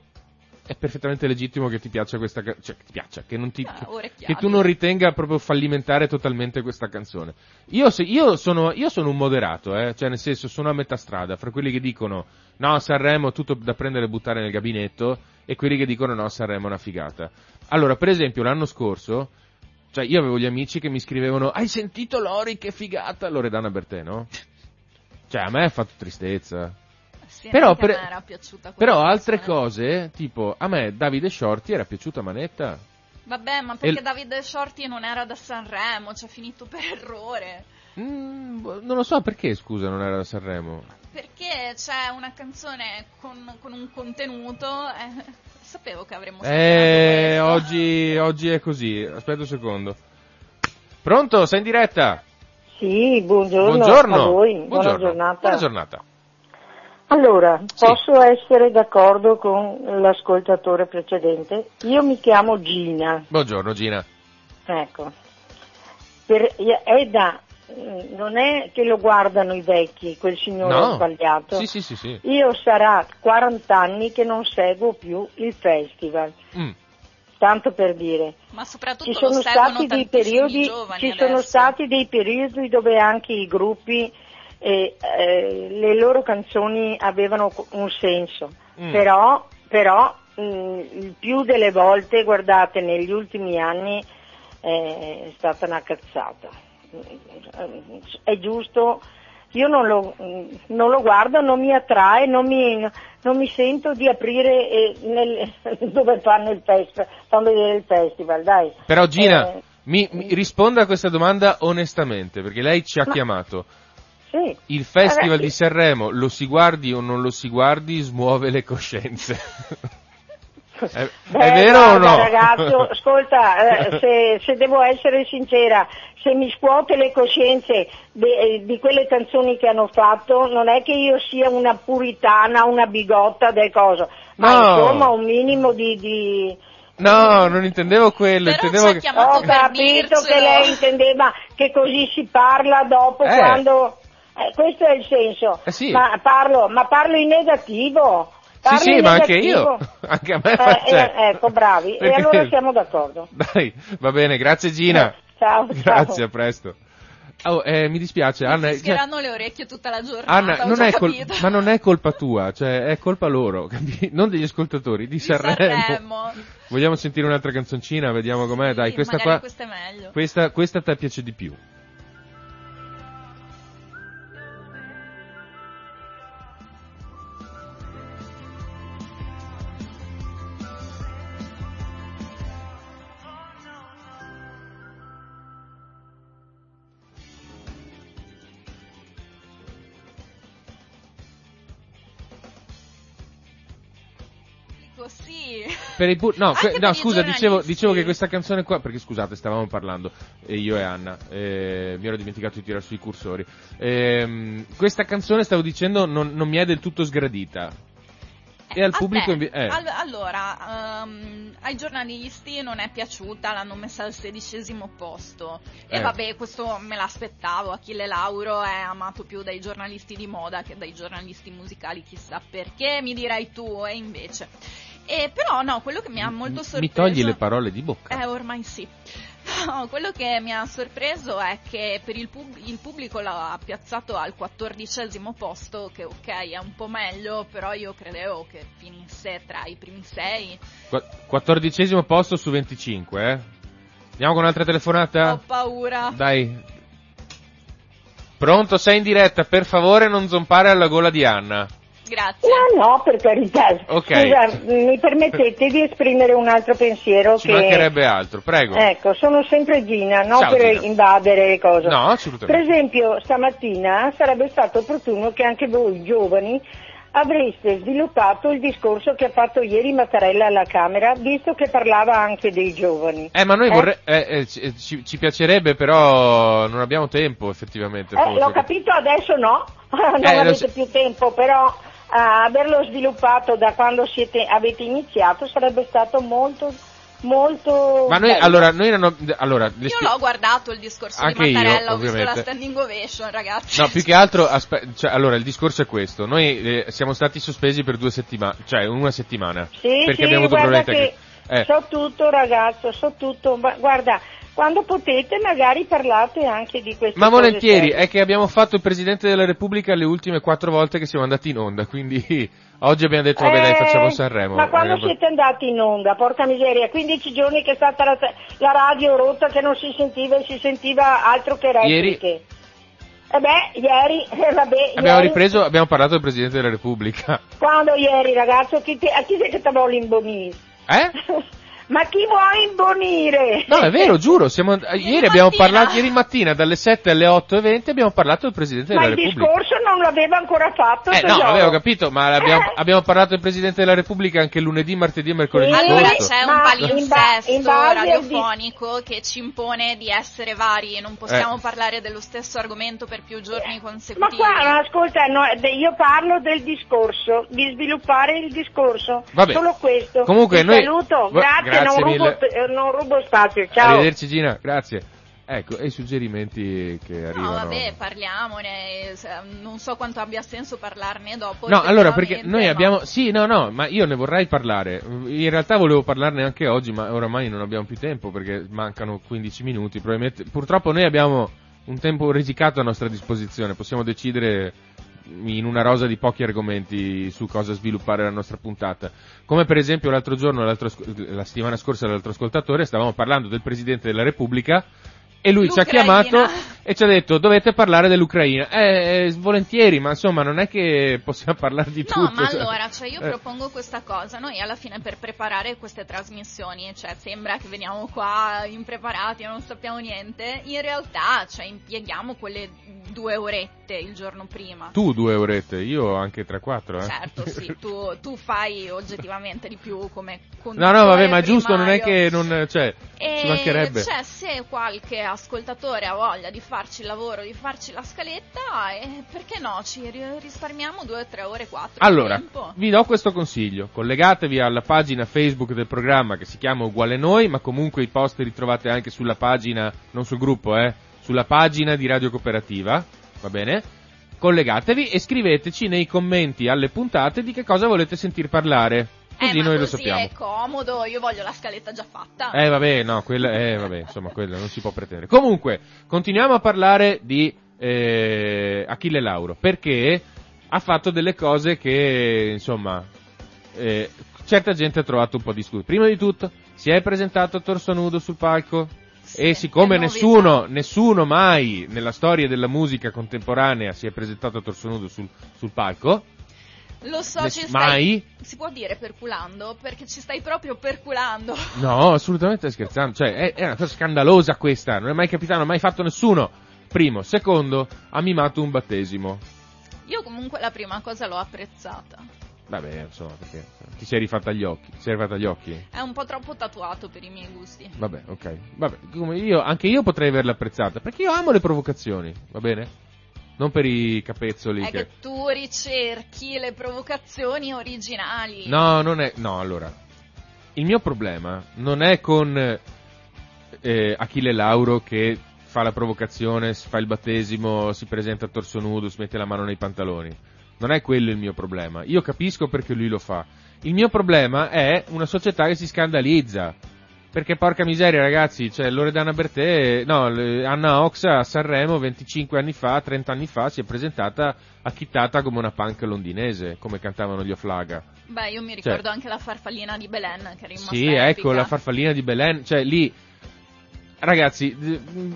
è perfettamente legittimo che ti piaccia questa ca- cioè che ti piaccia, che non ti Ah, che tu non ritenga proprio fallimentare totalmente questa canzone. Io, se- io sono, io sono un moderato, eh, cioè nel senso sono a metà strada fra quelli che dicono no Sanremo tutto da prendere e buttare nel gabinetto e quelli che dicono no Sanremo è una figata. Allora, per esempio, l'anno scorso cioè, io avevo gli amici che mi scrivevano hai sentito Lori che figata Loredana Bertè, no? Cioè, a me ha fatto tristezza. Sì, Però, per- me era piaciuta quella Però altre cose, tipo, a me Davide Shorty era piaciuta Manetta. Vabbè, ma perché E- Davide Shorty non era da Sanremo, ci è finito per errore. Mm, boh, non lo so perché, scusa, non era da Sanremo. Perché c'è una canzone con, con un contenuto. eh, sapevo che avremmo Eh, scoperto questo. oggi, oggi è così. Aspetta un secondo. Pronto? Sei in diretta? Sì, buongiorno, Buongiorno. a voi, buona Buongiorno. giornata. Buona giornata. Allora, Sì. posso essere d'accordo con l'ascoltatore precedente? Io mi chiamo Gina, Buongiorno Gina. ecco. Per- è da, eh, non è che lo guardano i vecchi, quel signore No. sbagliato. Sì, sì, sì, sì. Io sarà 40 anni che non seguo più il festival, Mm. tanto per dire. Ma soprattutto Ci sono stati dei periodi, ci adesso. sono stati dei periodi dove anche i gruppi eh, eh, le loro canzoni avevano un senso, Mm. però, però mh, il più delle volte, guardate, negli ultimi anni eh, è stata una cazzata. Mm, È giusto, io non lo, mm, non lo guardo, non mi attrae, non mi, non mi sento di aprire eh, nel- dove fanno il festival, fanno vedere il festival, dai. Però Gina, Eh, mi, mi risponda a questa domanda onestamente, perché lei ci ha Ma- chiamato. Sì. Il Festival Ragazzi- di Sanremo, lo si guardi o non lo si guardi, smuove le coscienze. è, Beh, è vero o guarda, no? ragazzo, ascolta, eh, se, se devo essere sincera, se mi scuote le coscienze de- eh, di quelle canzoni che hanno fatto, non è che io sia una puritana, una bigotta del coso, ma No. insomma un minimo di... di- No, non intendevo quello, Però intendevo che... Ho per capito che dircelo. lei intendeva che così si parla dopo Eh. quando... eh, questo è il senso, Eh sì. ma, parlo, ma parlo in negativo. Sì, Parlo sì, in ma anche io. Anche a me. Eh, cioè, eh, ecco, bravi. perché- E allora siamo d'accordo. Dai, va bene, grazie Gina. Ciao, Grazie, ciao. a presto. Oh, eh, mi dispiace, Anna. Mi cioè, fischieranno le orecchie tutta la giornata. Anna, non col- ma non è colpa tua, cioè è colpa loro, capi? non degli ascoltatori, di, Di Sanremo. Sanremo. Vogliamo sentire un'altra canzoncina? Vediamo com'è. Sì, Dai, questa qua. questa è meglio. Questa, te piace di più. Ecco, sì. Per i pu- no, que- no, scusa, dicevo, dicevo che questa canzone qua, perché scusate, stavamo parlando, eh, io e Anna, eh, mi ero dimenticato di tirare sui cursori. Ehm, questa canzone, stavo dicendo, non, non mi è del tutto sgradita. E al A pubblico invi- eh. al- allora, ehm, ai giornalisti non è piaciuta, l'hanno messa al sedicesimo posto. E Eh. vabbè, questo me l'aspettavo. Achille Lauro è amato più dai giornalisti di moda che dai giornalisti musicali, chissà perché, mi dirai tu, e invece. E però no, quello che mi ha molto sorpreso... Mi togli le parole di bocca. Eh, ormai sì. No, quello che mi ha sorpreso è che per il, pub- il pubblico l'ha piazzato al quattordicesimo posto, che ok è un po' meglio, però io credevo che finisse tra i primi sei. Qua- Quattordicesimo posto su 25, eh. Andiamo con un'altra telefonata? Ho paura. Dai. Pronto, sei in diretta, per favore non zompare alla gola di Anna. Grazie. No, no, per carità. Ok. Scusa, mi permettete di esprimere un altro pensiero Ci che... mancherebbe altro, prego. Ecco, sono sempre Gina, non Ciao, per Gina. invadere le cose. No, Per assolutamente. esempio, stamattina sarebbe stato opportuno che anche voi giovani avreste sviluppato il discorso che ha fatto ieri Mattarella alla Camera, visto che parlava anche dei giovani. Eh, ma noi Eh? vorrei, eh, eh, ci, eh, ci- piacerebbe, però non abbiamo tempo, effettivamente. Eh, forse. l'ho capito, adesso no, non Eh, avete so- più tempo, però averlo sviluppato da quando siete- avete iniziato sarebbe stato molto, molto Ma noi, bello. allora, noi ho- allora, Io spie- l'ho guardato il discorso Anche di io, Mattarella, ho visto la standing ovation, ragazzi. No, più che altro, aspe- cioè, allora, il discorso è questo. Noi eh, siamo stati sospesi per due settimane, cioè una settimana. Sì, perché sì, abbiamo avuto problemi che tecnici. Eh, so tutto ragazzo, so tutto, ma guarda, quando potete magari parlate anche di queste ma cose volentieri, serie. è che abbiamo fatto il Presidente della Repubblica le ultime quattro volte che siamo andati in onda, quindi oggi abbiamo detto, vabbè dai, Eh, facciamo Sanremo. Ma quando Eh, siete andati in onda, porca miseria, 15 giorni che è stata la, la radio rotta che non si sentiva e si sentiva altro che repliche. E beh, ieri, eh, vabbè, Abbiamo ieri- ripreso, abbiamo parlato del Presidente della Repubblica. Quando ieri ragazzo, chi ti- a chi sei che ti vuole imbonire? Eh? Ma chi vuole imbonire? No, è vero, giuro, siamo, ieri, Ieri abbiamo mattina. parlato, ieri mattina dalle 7 alle 8.20 abbiamo parlato del Presidente Ma della il Repubblica. discorso non l'aveva ancora fatto. Eh no, avevo capito, ma abbiamo, Eh. abbiamo parlato del Presidente della Repubblica anche lunedì, martedì e mercoledì Sì. Allora scorso. c'è un Ma ba- palinsesto radiofonico che ci impone di essere vari e non possiamo Eh. parlare dello stesso argomento per più giorni Ma consecutivi. qua, no, ascolta, no, io parlo del discorso, di sviluppare il discorso. Vabbè. Solo questo. Comunque Ti noi- saluto, Va- grazie, grazie non, rubo, mille. eh, non rubo spazio. Ciao. Arrivederci Gina, grazie. Ecco, e i suggerimenti che No, arrivano. vabbè, parliamone, se- non so quanto abbia senso parlarne dopo. No, allora perché noi ma- abbiamo Sì, no, no, ma io ne vorrei parlare. In realtà volevo parlarne anche oggi, ma oramai non abbiamo più tempo perché mancano 15 minuti, probabilmente. Purtroppo noi abbiamo un tempo risicato a nostra disposizione, possiamo decidere in una rosa di pochi argomenti su cosa sviluppare la nostra puntata. Come per esempio l'altro giorno, l'altro la settimana scorsa l'altro ascoltatore, stavamo parlando del Presidente della Repubblica e lui ci ha chiamato e ci ha detto dovete parlare dell'Ucraina. Eh, eh, volentieri, ma insomma non è che possiamo parlare di No, tutto. ma cioè. allora, cioè io Eh. propongo questa cosa, noi alla fine per preparare queste trasmissioni, cioè sembra che veniamo qua impreparati e non sappiamo niente, in realtà cioè, impieghiamo quelle due orette il giorno prima. Tu due orette, io anche 3-4, eh. Certo, sì, tu, tu fai oggettivamente di più come No, no, vabbè, ma è giusto, non è primario. che non, cioè, E ci mancherebbe. Cioè, se qualche ascoltatore ha voglia di farci il lavoro, di farci la scaletta, eh, perché no? Ci ri- risparmiamo due, tre ore, quattro. di Allora, tempo. vi do questo consiglio. Collegatevi alla pagina Facebook del programma che si chiama Uguale Noi, ma comunque i post li trovate anche sulla pagina, non sul gruppo, eh, sulla pagina di Radio Cooperativa, va bene? Collegatevi e scriveteci nei commenti alle puntate di che cosa volete sentir parlare. Così eh, noi lo così sappiamo. è comodo, io voglio la scaletta già fatta. Eh vabbè, no, quella, eh, vabbè, insomma, quella non si può pretendere. Comunque, continuiamo a parlare di eh, Achille Lauro, perché ha fatto delle cose che, insomma, eh, certa gente ha trovato un po' di scudo. Prima di tutto, si è presentato a torso nudo sul palco. E siccome nessuno, nessuno mai nella storia della musica contemporanea si è presentato a torso nudo sul, sul palco, Lo so, ness- ci stai... mai, Si può dire perculando? Perché ci stai proprio perculando. No, assolutamente scherzando. Cioè, è, è una cosa scandalosa questa. Non è mai capitato, non ha mai fatto nessuno. Primo. Secondo, ha mimato un battesimo. Io comunque la prima cosa l'ho apprezzata. Vabbè, insomma, perché ti sei rifatta gli occhi. Ti sei rifatta gli occhi? È un po' troppo tatuato per i miei gusti. Vabbè, ok. Vabbè, come io, anche io potrei averla apprezzata, perché io amo le provocazioni, va bene? Non per i capezzoli È che tu ricerchi le provocazioni originali. No, non è... No, allora. Il mio problema non è con eh, Achille Lauro che fa la provocazione, fa il battesimo, si presenta a torso nudo, si mette la mano nei pantaloni. Non è quello il mio problema. Io capisco perché lui lo fa. Il mio problema è una società che si scandalizza. Perché porca miseria ragazzi, cioè Loredana Bertè, no, Anna Oxa a Sanremo 25 anni fa, 30 anni fa si è presentata acchittata come una punk londinese, come cantavano gli Oflaga. Beh, io mi ricordo anche la farfallina di Belen che è rimasta Sì, epica. ecco, la farfallina di Belen, cioè lì ragazzi,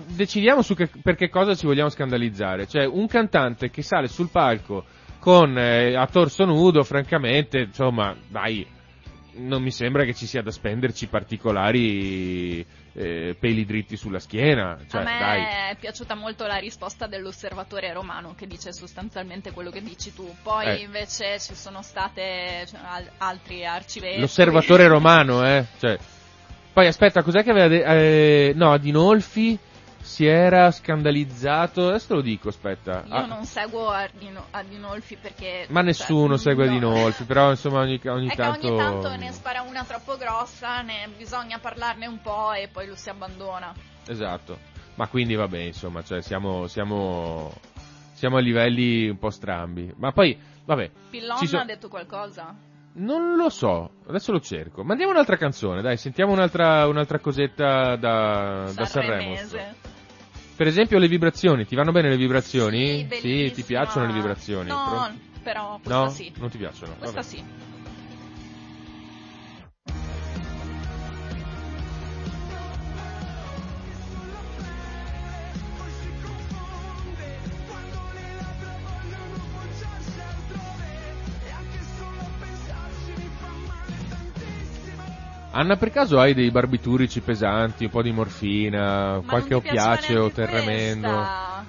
decidiamo su che, per che cosa ci vogliamo scandalizzare. Cioè, un cantante che sale sul palco con eh, a torso nudo, francamente, insomma, dai, non mi sembra che ci sia da spenderci particolari eh, peli dritti sulla schiena. Cioè, a me dai. è piaciuta molto la risposta dell'osservatore romano che dice sostanzialmente quello che dici tu. Poi Eh. invece ci sono state cioè, al- altri arcivescovi. L'osservatore romano, eh. Cioè. Poi aspetta, cos'è che aveva detto? Eh, no, Adinolfi si era scandalizzato. Adesso lo dico, aspetta. Io Ah, non seguo Ardino- Adinolfi perché... Ma nessuno cioè, segue no. Adinolfi, però insomma ogni, ogni che tanto... ogni tanto ne spara una troppo grossa, ne bisogna parlarne un po' e poi lo si abbandona. Esatto. Ma quindi vabbè, insomma, cioè siamo, siamo, siamo a livelli un po' strambi. Ma poi, vabbè, Pillon so- ha detto qualcosa? non lo so, adesso lo cerco. Mandiamo un'altra canzone, dai, sentiamo un'altra, un'altra cosetta da, da Sanremo. Per esempio le vibrazioni, ti vanno bene le vibrazioni? Sì, bellissima. ti piacciono le vibrazioni? No, Pro- però questa no? sì. Non ti piacciono? Questa Vabbè. sì. Anna, per caso hai dei barbiturici pesanti, un po' di morfina, Ma qualche oppiaceo neanche tremendo? questa.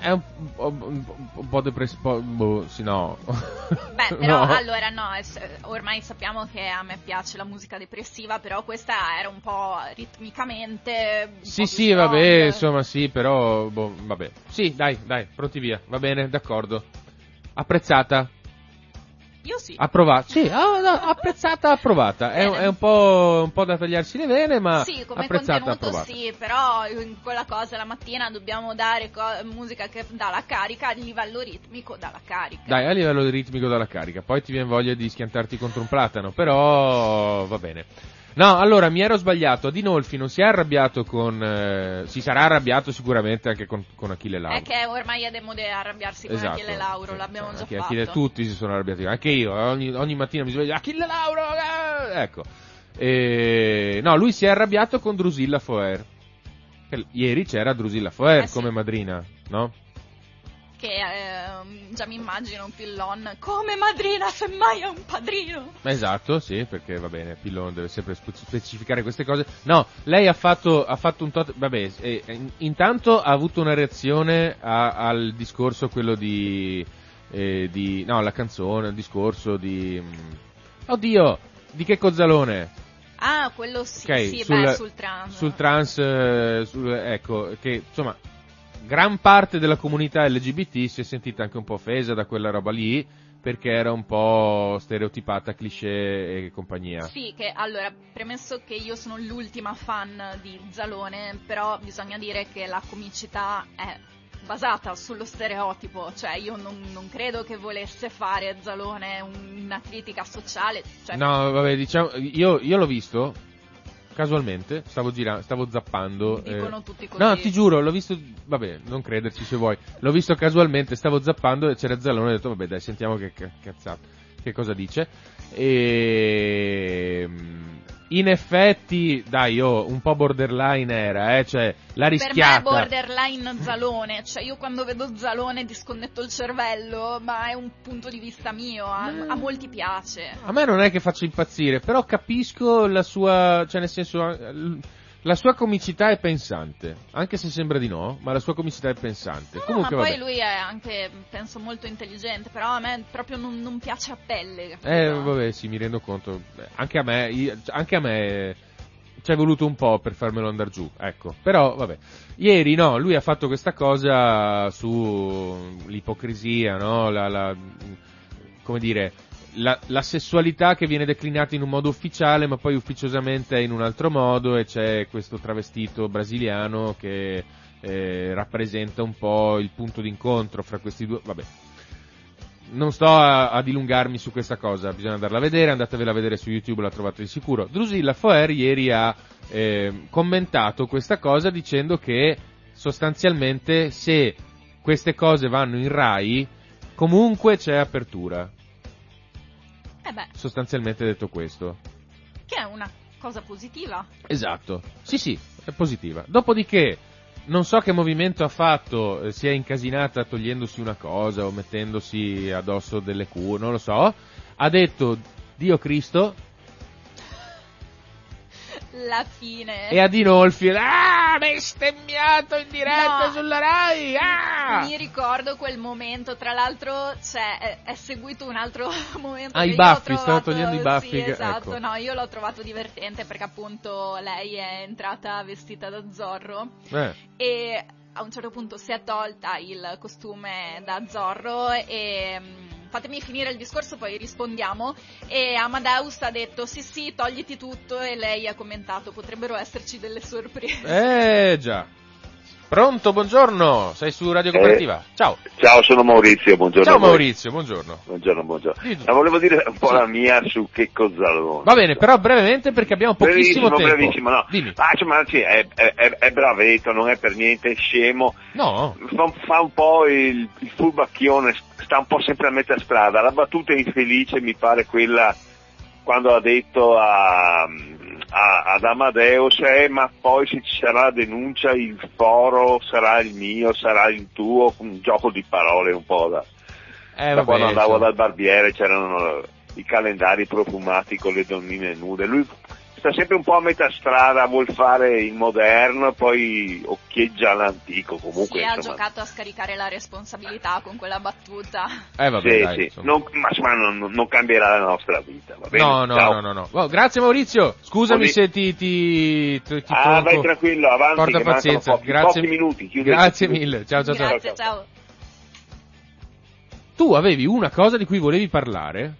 È un, un, un- po' depressivo, boh, sì no. Beh, però No. allora no, ormai sappiamo che a me piace la musica depressiva, però questa era un po' ritmicamente. un Sì, po' sì, vabbè, insomma, sì, però, boh, vabbè. Sì, dai, dai, pronti via, va bene, d'accordo. Apprezzata? Io sì. Approvata? Sì, ah, no, apprezzata, approvata. È, è un, po', un po' da tagliarsi le vene, ma Sì, come apprezzata, contenuto approvata. sì, però in quella cosa la mattina dobbiamo dare co- musica che dà la carica, a livello ritmico dà la carica. Dai, a livello ritmico dalla carica, poi ti viene voglia di schiantarti contro un platano, però va bene. No, allora mi ero sbagliato. Adinolfi non si è arrabbiato con. eh, si sarà arrabbiato sicuramente anche con, con Achille Lauro. È che ormai è demode arrabbiarsi con Esatto. Achille Lauro, Sì, l'abbiamo cioè, già anche fatto. Achille, tutti si sono arrabbiati. Anche io, eh, ogni, ogni mattina mi sveglio. Achille Lauro! eh!" Ecco. E, no, lui si è arrabbiato con Drusilla Foer. Ieri c'era Drusilla Foer Eh sì. come madrina, no? Che ehm, già mi immagino un pillon come madrina, semmai è un padrino. Esatto, sì, perché va bene, Pillon deve sempre spe- specificare queste cose. No, lei ha fatto, ha fatto un tot... Vabbè, eh, in- intanto ha avuto una reazione a- al discorso, quello di, eh, di... No, la canzone, il discorso di... mm, Oddio, di che Cozzalone? Ah, quello sì, Ok, sì, sul- beh, sul trans. Sul trans, eh, sul- ecco, che insomma, gran parte della comunità LGBT si è sentita anche un po' offesa da quella roba lì, perché era un po' stereotipata, cliché e compagnia. Sì, che allora, premesso che io sono l'ultima fan di Zalone, però bisogna dire che la comicità è basata sullo stereotipo, cioè io non, non credo che volesse fare Zalone una critica sociale, cioè, No, vabbè, diciamo, io, io l'ho visto, casualmente, stavo girando, stavo zappando. eh, dicono tutti così. No, ti giuro, l'ho visto, vabbè, non crederci se vuoi, l'ho visto casualmente, stavo zappando e c'era Zalone e ho detto, vabbè dai, sentiamo che cazzato, che cosa dice. E... In effetti, dai, oh, un po' borderline era, eh, cioè, la Per me è rischiata. borderline Zalone, cioè io quando vedo Zalone disconnetto il cervello, ma è un punto di vista mio, a, a molti piace. A me non è che faccia impazzire, però capisco la sua, cioè nel senso, la sua comicità è pensante, anche se sembra di no, ma la sua comicità è pensante. No, Comunque, ma poi vabbè. lui è anche, penso, molto intelligente, però a me proprio non, non piace a pelle. capito? Eh, vabbè, sì, mi rendo conto. Beh, Anche a me, io- anche a me ci è voluto un po' per farmelo andare giù, ecco. Però, vabbè. Ieri, no, lui ha fatto questa cosa sull'ipocrisia, no? La, la- come dire, la, la sessualità che viene declinata in un modo ufficiale, ma poi ufficiosamente è in un altro modo, e c'è questo travestito brasiliano che eh, rappresenta un po' il punto d'incontro fra questi due. Vabbè, non sto a, a dilungarmi su questa cosa, bisogna andarla a vedere, andatevela a vedere su YouTube, la trovate di sicuro. Drusilla Foer ieri ha eh, commentato questa cosa dicendo che sostanzialmente se queste cose vanno in Rai, comunque c'è apertura. Eh beh, Sostanzialmente detto questo. che è una cosa positiva. Esatto. Sì, sì, è positiva. Dopodiché, non so che movimento ha fatto, eh, si è incasinata togliendosi una cosa o mettendosi addosso delle Q, non lo so. Ha detto Dio Cristo La fine. e a Dinolfi, ah, bestemmiato in diretta No. sulla Rai, ah! Mi ricordo quel momento, tra l'altro c'è, è, è seguito un altro momento. Ah, i baffi, stavo togliendo i baffi Sì, esatto, ecco. no, io l'ho trovato divertente perché appunto lei è entrata vestita da Zorro Eh, e a un certo punto si è tolta il costume da Zorro e mm, fatemi finire il discorso poi rispondiamo e Amadeus ha detto sì sì togliti tutto e lei ha commentato potrebbero esserci delle sorprese eh già. Pronto, buongiorno, sei su Radio Cooperativa. Ciao. Ciao, sono Maurizio, buongiorno. Ciao. Maurizio, buongiorno. Buongiorno, buongiorno. Ma volevo dire un po' Sì. la mia su che cosa Va bene, però brevemente perché abbiamo pochissimo Brevissimo, tempo. brevissimo, no. Dimmi. Ah, cioè, ma sì, è, è- è- è bravetto, non è per niente scemo. No. Fa, fa un po' il, il furbacchione, sta un po' sempre a metà strada. La battuta infelice mi pare quella quando ha detto a, a- ad Amadeus, eh, ma poi se ci sarà denuncia il foro sarà il mio, sarà il tuo, un gioco di parole un po' da, Eh, da vabbè, quando andavo insomma. dal barbiere c'erano i calendari profumati con le donnine nude. Lui sta sempre un po' a metà strada, vuol fare il moderno, poi occhieggia l'antico. Comunque, Sì, ha insomma, giocato a scaricare la responsabilità con quella battuta. Eh, vabbè, sì, dai, sì. Non, ma insomma, non, non cambierà la nostra vita. Va bene? No, no, Ciao. no, no, no. Oh, grazie Maurizio, scusami Buoni- se ti, ti, ti, ti Ah, vai tranquillo, avanti, Porta pazienza, pochi- grazie, pochi minuti, grazie mille, ciao ciao ciao. Grazie, ciao. Tu avevi una cosa di cui volevi parlare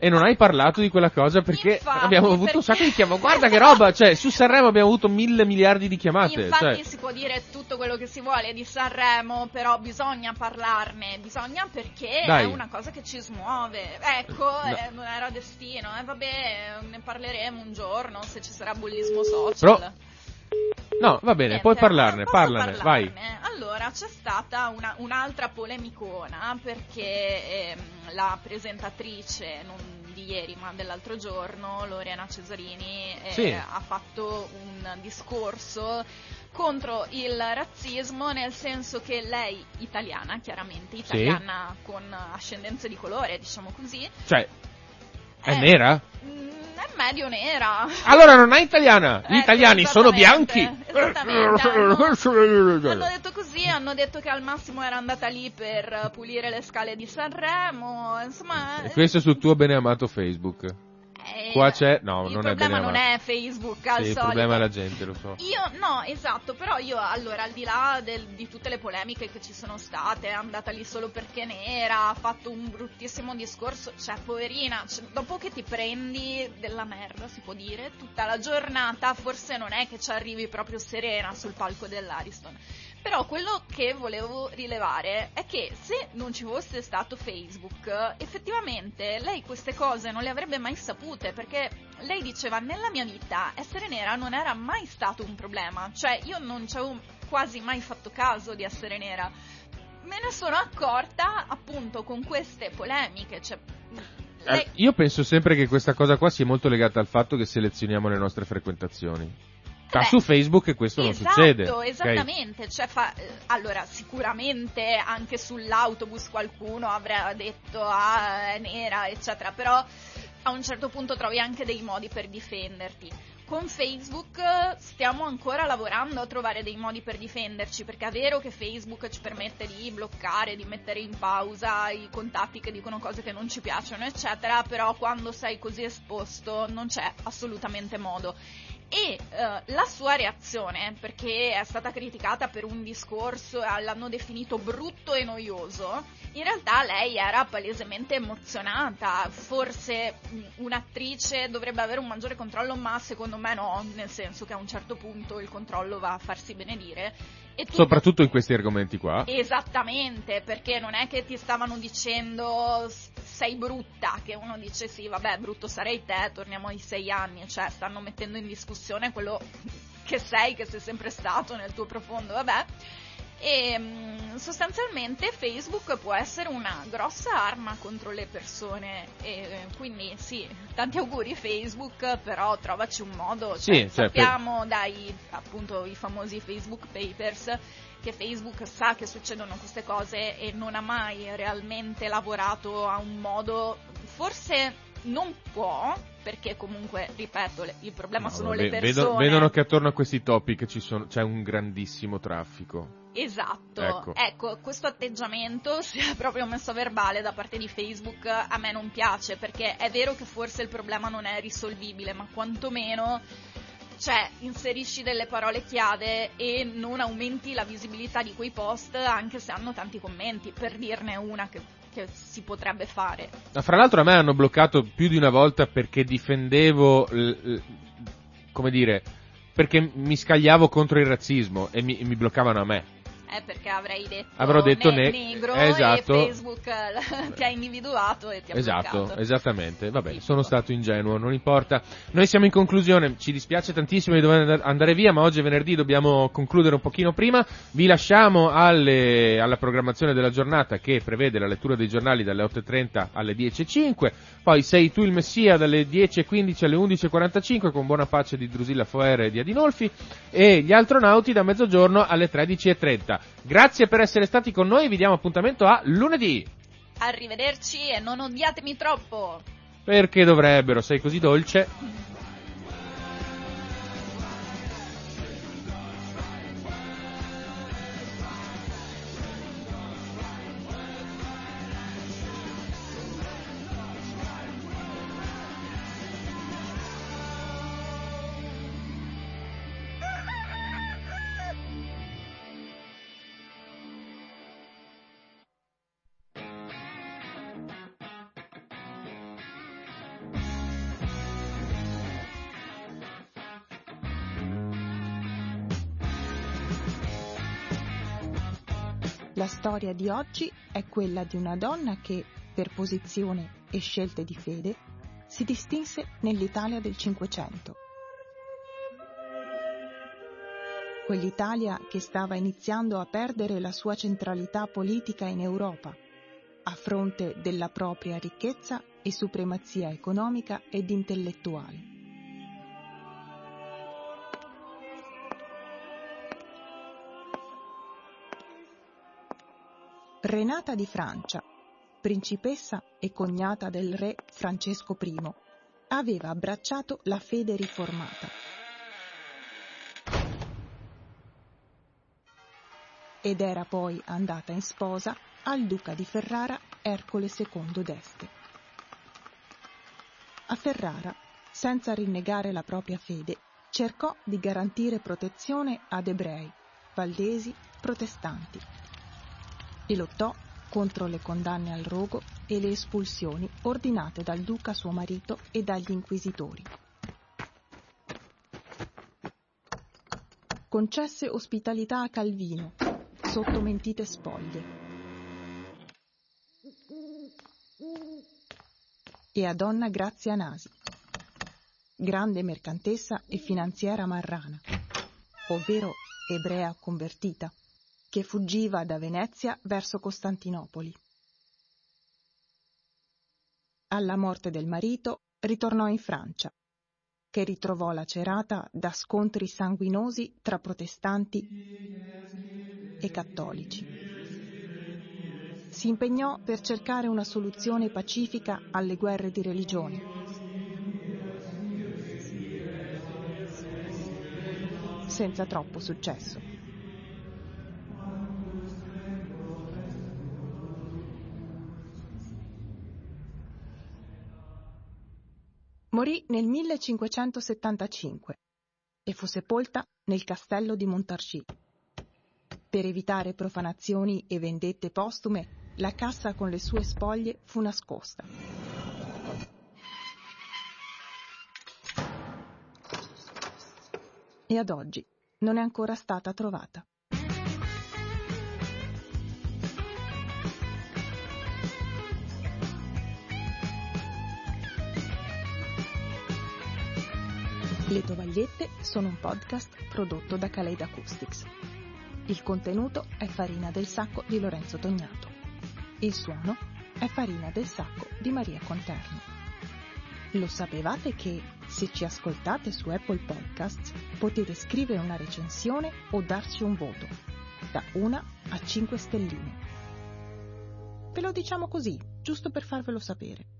e non hai parlato di quella cosa perché Infatti, abbiamo avuto perché- un sacco di chiamate. Guarda che roba, cioè su Sanremo abbiamo avuto mille miliardi di chiamate. Infatti cioè. si può dire tutto quello che si vuole di Sanremo, però bisogna parlarne, bisogna perché Dai. è una cosa che ci smuove. Ecco, No. eh, non era destino, e vabbè, ne parleremo un giorno se ci sarà bullismo social. Però- No, va bene, Niente, puoi parlarne, posso parlane, vai. parlarne? Allora, c'è stata una- un'altra polemicona perché ehm, la presentatrice, non di ieri ma dell'altro giorno, Lorena Cesarini, eh, Sì. ha fatto un discorso contro il razzismo nel senso che lei, italiana, chiaramente, italiana con ascendenze di colore, diciamo così, Cioè, è Eh. nera? mm, è medio nera. Allora non è italiana, gli Ecco, italiani sono bianchi. hanno- Hanno detto così, hanno detto che al massimo era andata lì per eh, pulire le scale di Sanremo, insomma... E questo sul tuo beneamato Facebook. Eh, Qua c'è, no, il non è problema non è Facebook, al Sì, il solito. problema è la gente, lo so. Io, no, esatto, però io, allora, al di là del- di tutte le polemiche che ci sono state, è andata lì solo perché nera, ha fatto un bruttissimo discorso, cioè, poverina, cioè, dopo che ti prendi della merda, si può dire, tutta la giornata, forse non è che ci arrivi proprio serena sul palco dell'Ariston. Però quello che volevo rilevare è che se non ci fosse stato Facebook, effettivamente lei queste cose non le avrebbe mai sapute perché lei diceva nella mia vita essere nera non era mai stato un problema, cioè io non ci avevo quasi mai fatto caso di essere nera. Me ne sono accorta appunto con queste polemiche, cioè lei- Eh, Io penso sempre che questa cosa qua sia molto legata al fatto che selezioniamo le nostre frequentazioni. Beh, su Facebook questo non esatto, succede. ok? Esattamente, cioè fa- eh, allora sicuramente anche sull'autobus qualcuno avrà detto ah è nera eccetera, però a un certo punto trovi anche dei modi per difenderti. con Facebook eh, stiamo ancora lavorando a trovare dei modi per difenderci, perché è vero che Facebook ci permette di bloccare, di mettere in pausa i contatti che dicono cose che non ci piacciono, eccetera, però quando sei così esposto non c'è assolutamente modo e uh, la sua reazione, perché è stata criticata per un discorso e l'hanno definito brutto e noioso, in realtà lei era palesemente emozionata, forse un'attrice dovrebbe avere un maggiore controllo, ma secondo me no, nel senso che a un certo punto il controllo va a farsi benedire tu... Soprattutto in questi argomenti qua. Esattamente, perché non è che ti stavano dicendo sei brutta, che uno dice sì, vabbè, brutto sarei te, torniamo ai sei anni, cioè stanno mettendo in discussione quello che sei, che sei sempre stato nel tuo profondo, vabbè e mm, sostanzialmente Facebook può essere una grossa arma contro le persone e quindi sì, tanti auguri Facebook, però trovaci un modo, cioè, sì, cioè, sappiamo per... dai appunto i famosi Facebook Papers che Facebook sa che succedono queste cose e non ha mai realmente lavorato a un modo forse non può, perché comunque, ripeto, il problema no, sono le persone. Vedo, vedono che attorno a questi topic sono, c'è un grandissimo traffico. Esatto, ecco. ecco. questo atteggiamento, sia proprio messo a verbale da parte di Facebook, a me non piace, perché è vero che forse il problema non è risolvibile, ma quantomeno cioè inserisci delle parole chiave e non aumenti la visibilità di quei post anche se hanno tanti commenti, per dirne una che che si potrebbe fare. Fra l'altro a me hanno bloccato più di una volta perché difendevo, come dire, perché mi scagliavo contro il razzismo e mi, e mi bloccavano a me eh, perché avrei detto, Avrò detto ne- ne- negro esatto. e Facebook ti ha individuato e ti ha esatto, bloccato. Esattamente, vabbè, Tipico. sono stato ingenuo, non importa. Noi siamo in conclusione, ci dispiace tantissimo di dover andare via, ma oggi è venerdì, dobbiamo concludere un pochino prima. Vi lasciamo alle, alla programmazione della giornata che prevede la lettura dei giornali dalle 8.30 alle 10.05, poi sei tu il Messia dalle 10.15 alle 11.45 con buona pace di Drusilla Foere e di Adinolfi e gli astronauti da mezzogiorno alle 13.30. Grazie per essere stati con noi, vi diamo appuntamento a lunedì. Arrivederci e non odiatemi troppo. Perché dovrebbero, sei così dolce. Storia di oggi è quella di una donna che, per posizione e scelte di fede, si distinse nell'Italia del Cinquecento. Quell'Italia che stava iniziando a perdere la sua centralità politica in Europa, a fronte della propria ricchezza e supremazia economica ed intellettuale. Renata di Francia, principessa e cognata del re Francesco I, aveva abbracciato la fede riformata. Ed era poi andata in sposa al duca di Ferrara Ercole II d'Este. A Ferrara, senza rinnegare la propria fede, cercò di garantire protezione ad ebrei, valdesi, protestanti e lottò contro le condanne al rogo e le espulsioni ordinate dal duca suo marito e dagli inquisitori. Concesse ospitalità a Calvino, sotto mentite spoglie. E a donna Grazia Nasi, grande mercantessa e finanziera marrana, ovvero ebrea convertita che fuggiva da Venezia verso Costantinopoli. Alla morte del marito ritornò in Francia, che ritrovò lacerata da scontri sanguinosi tra protestanti e cattolici. Si impegnò per cercare una soluzione pacifica alle guerre di religione. senza troppo successo. Morì nel 1575 e fu sepolta nel castello di Montargis. Per evitare profanazioni e vendette postume, la cassa con le sue spoglie fu nascosta. E ad oggi non è ancora stata trovata. Le tovagliette sono un podcast prodotto da Kaleid Acoustics. Il contenuto è Farina del Sacco di Lorenzo Tognato. Il suono è Farina del Sacco di Maria Conterno. Lo sapevate che se ci ascoltate su Apple Podcasts potete scrivere una recensione o darci un voto, da 1 a 5 stelline. Ve lo diciamo così, giusto per farvelo sapere.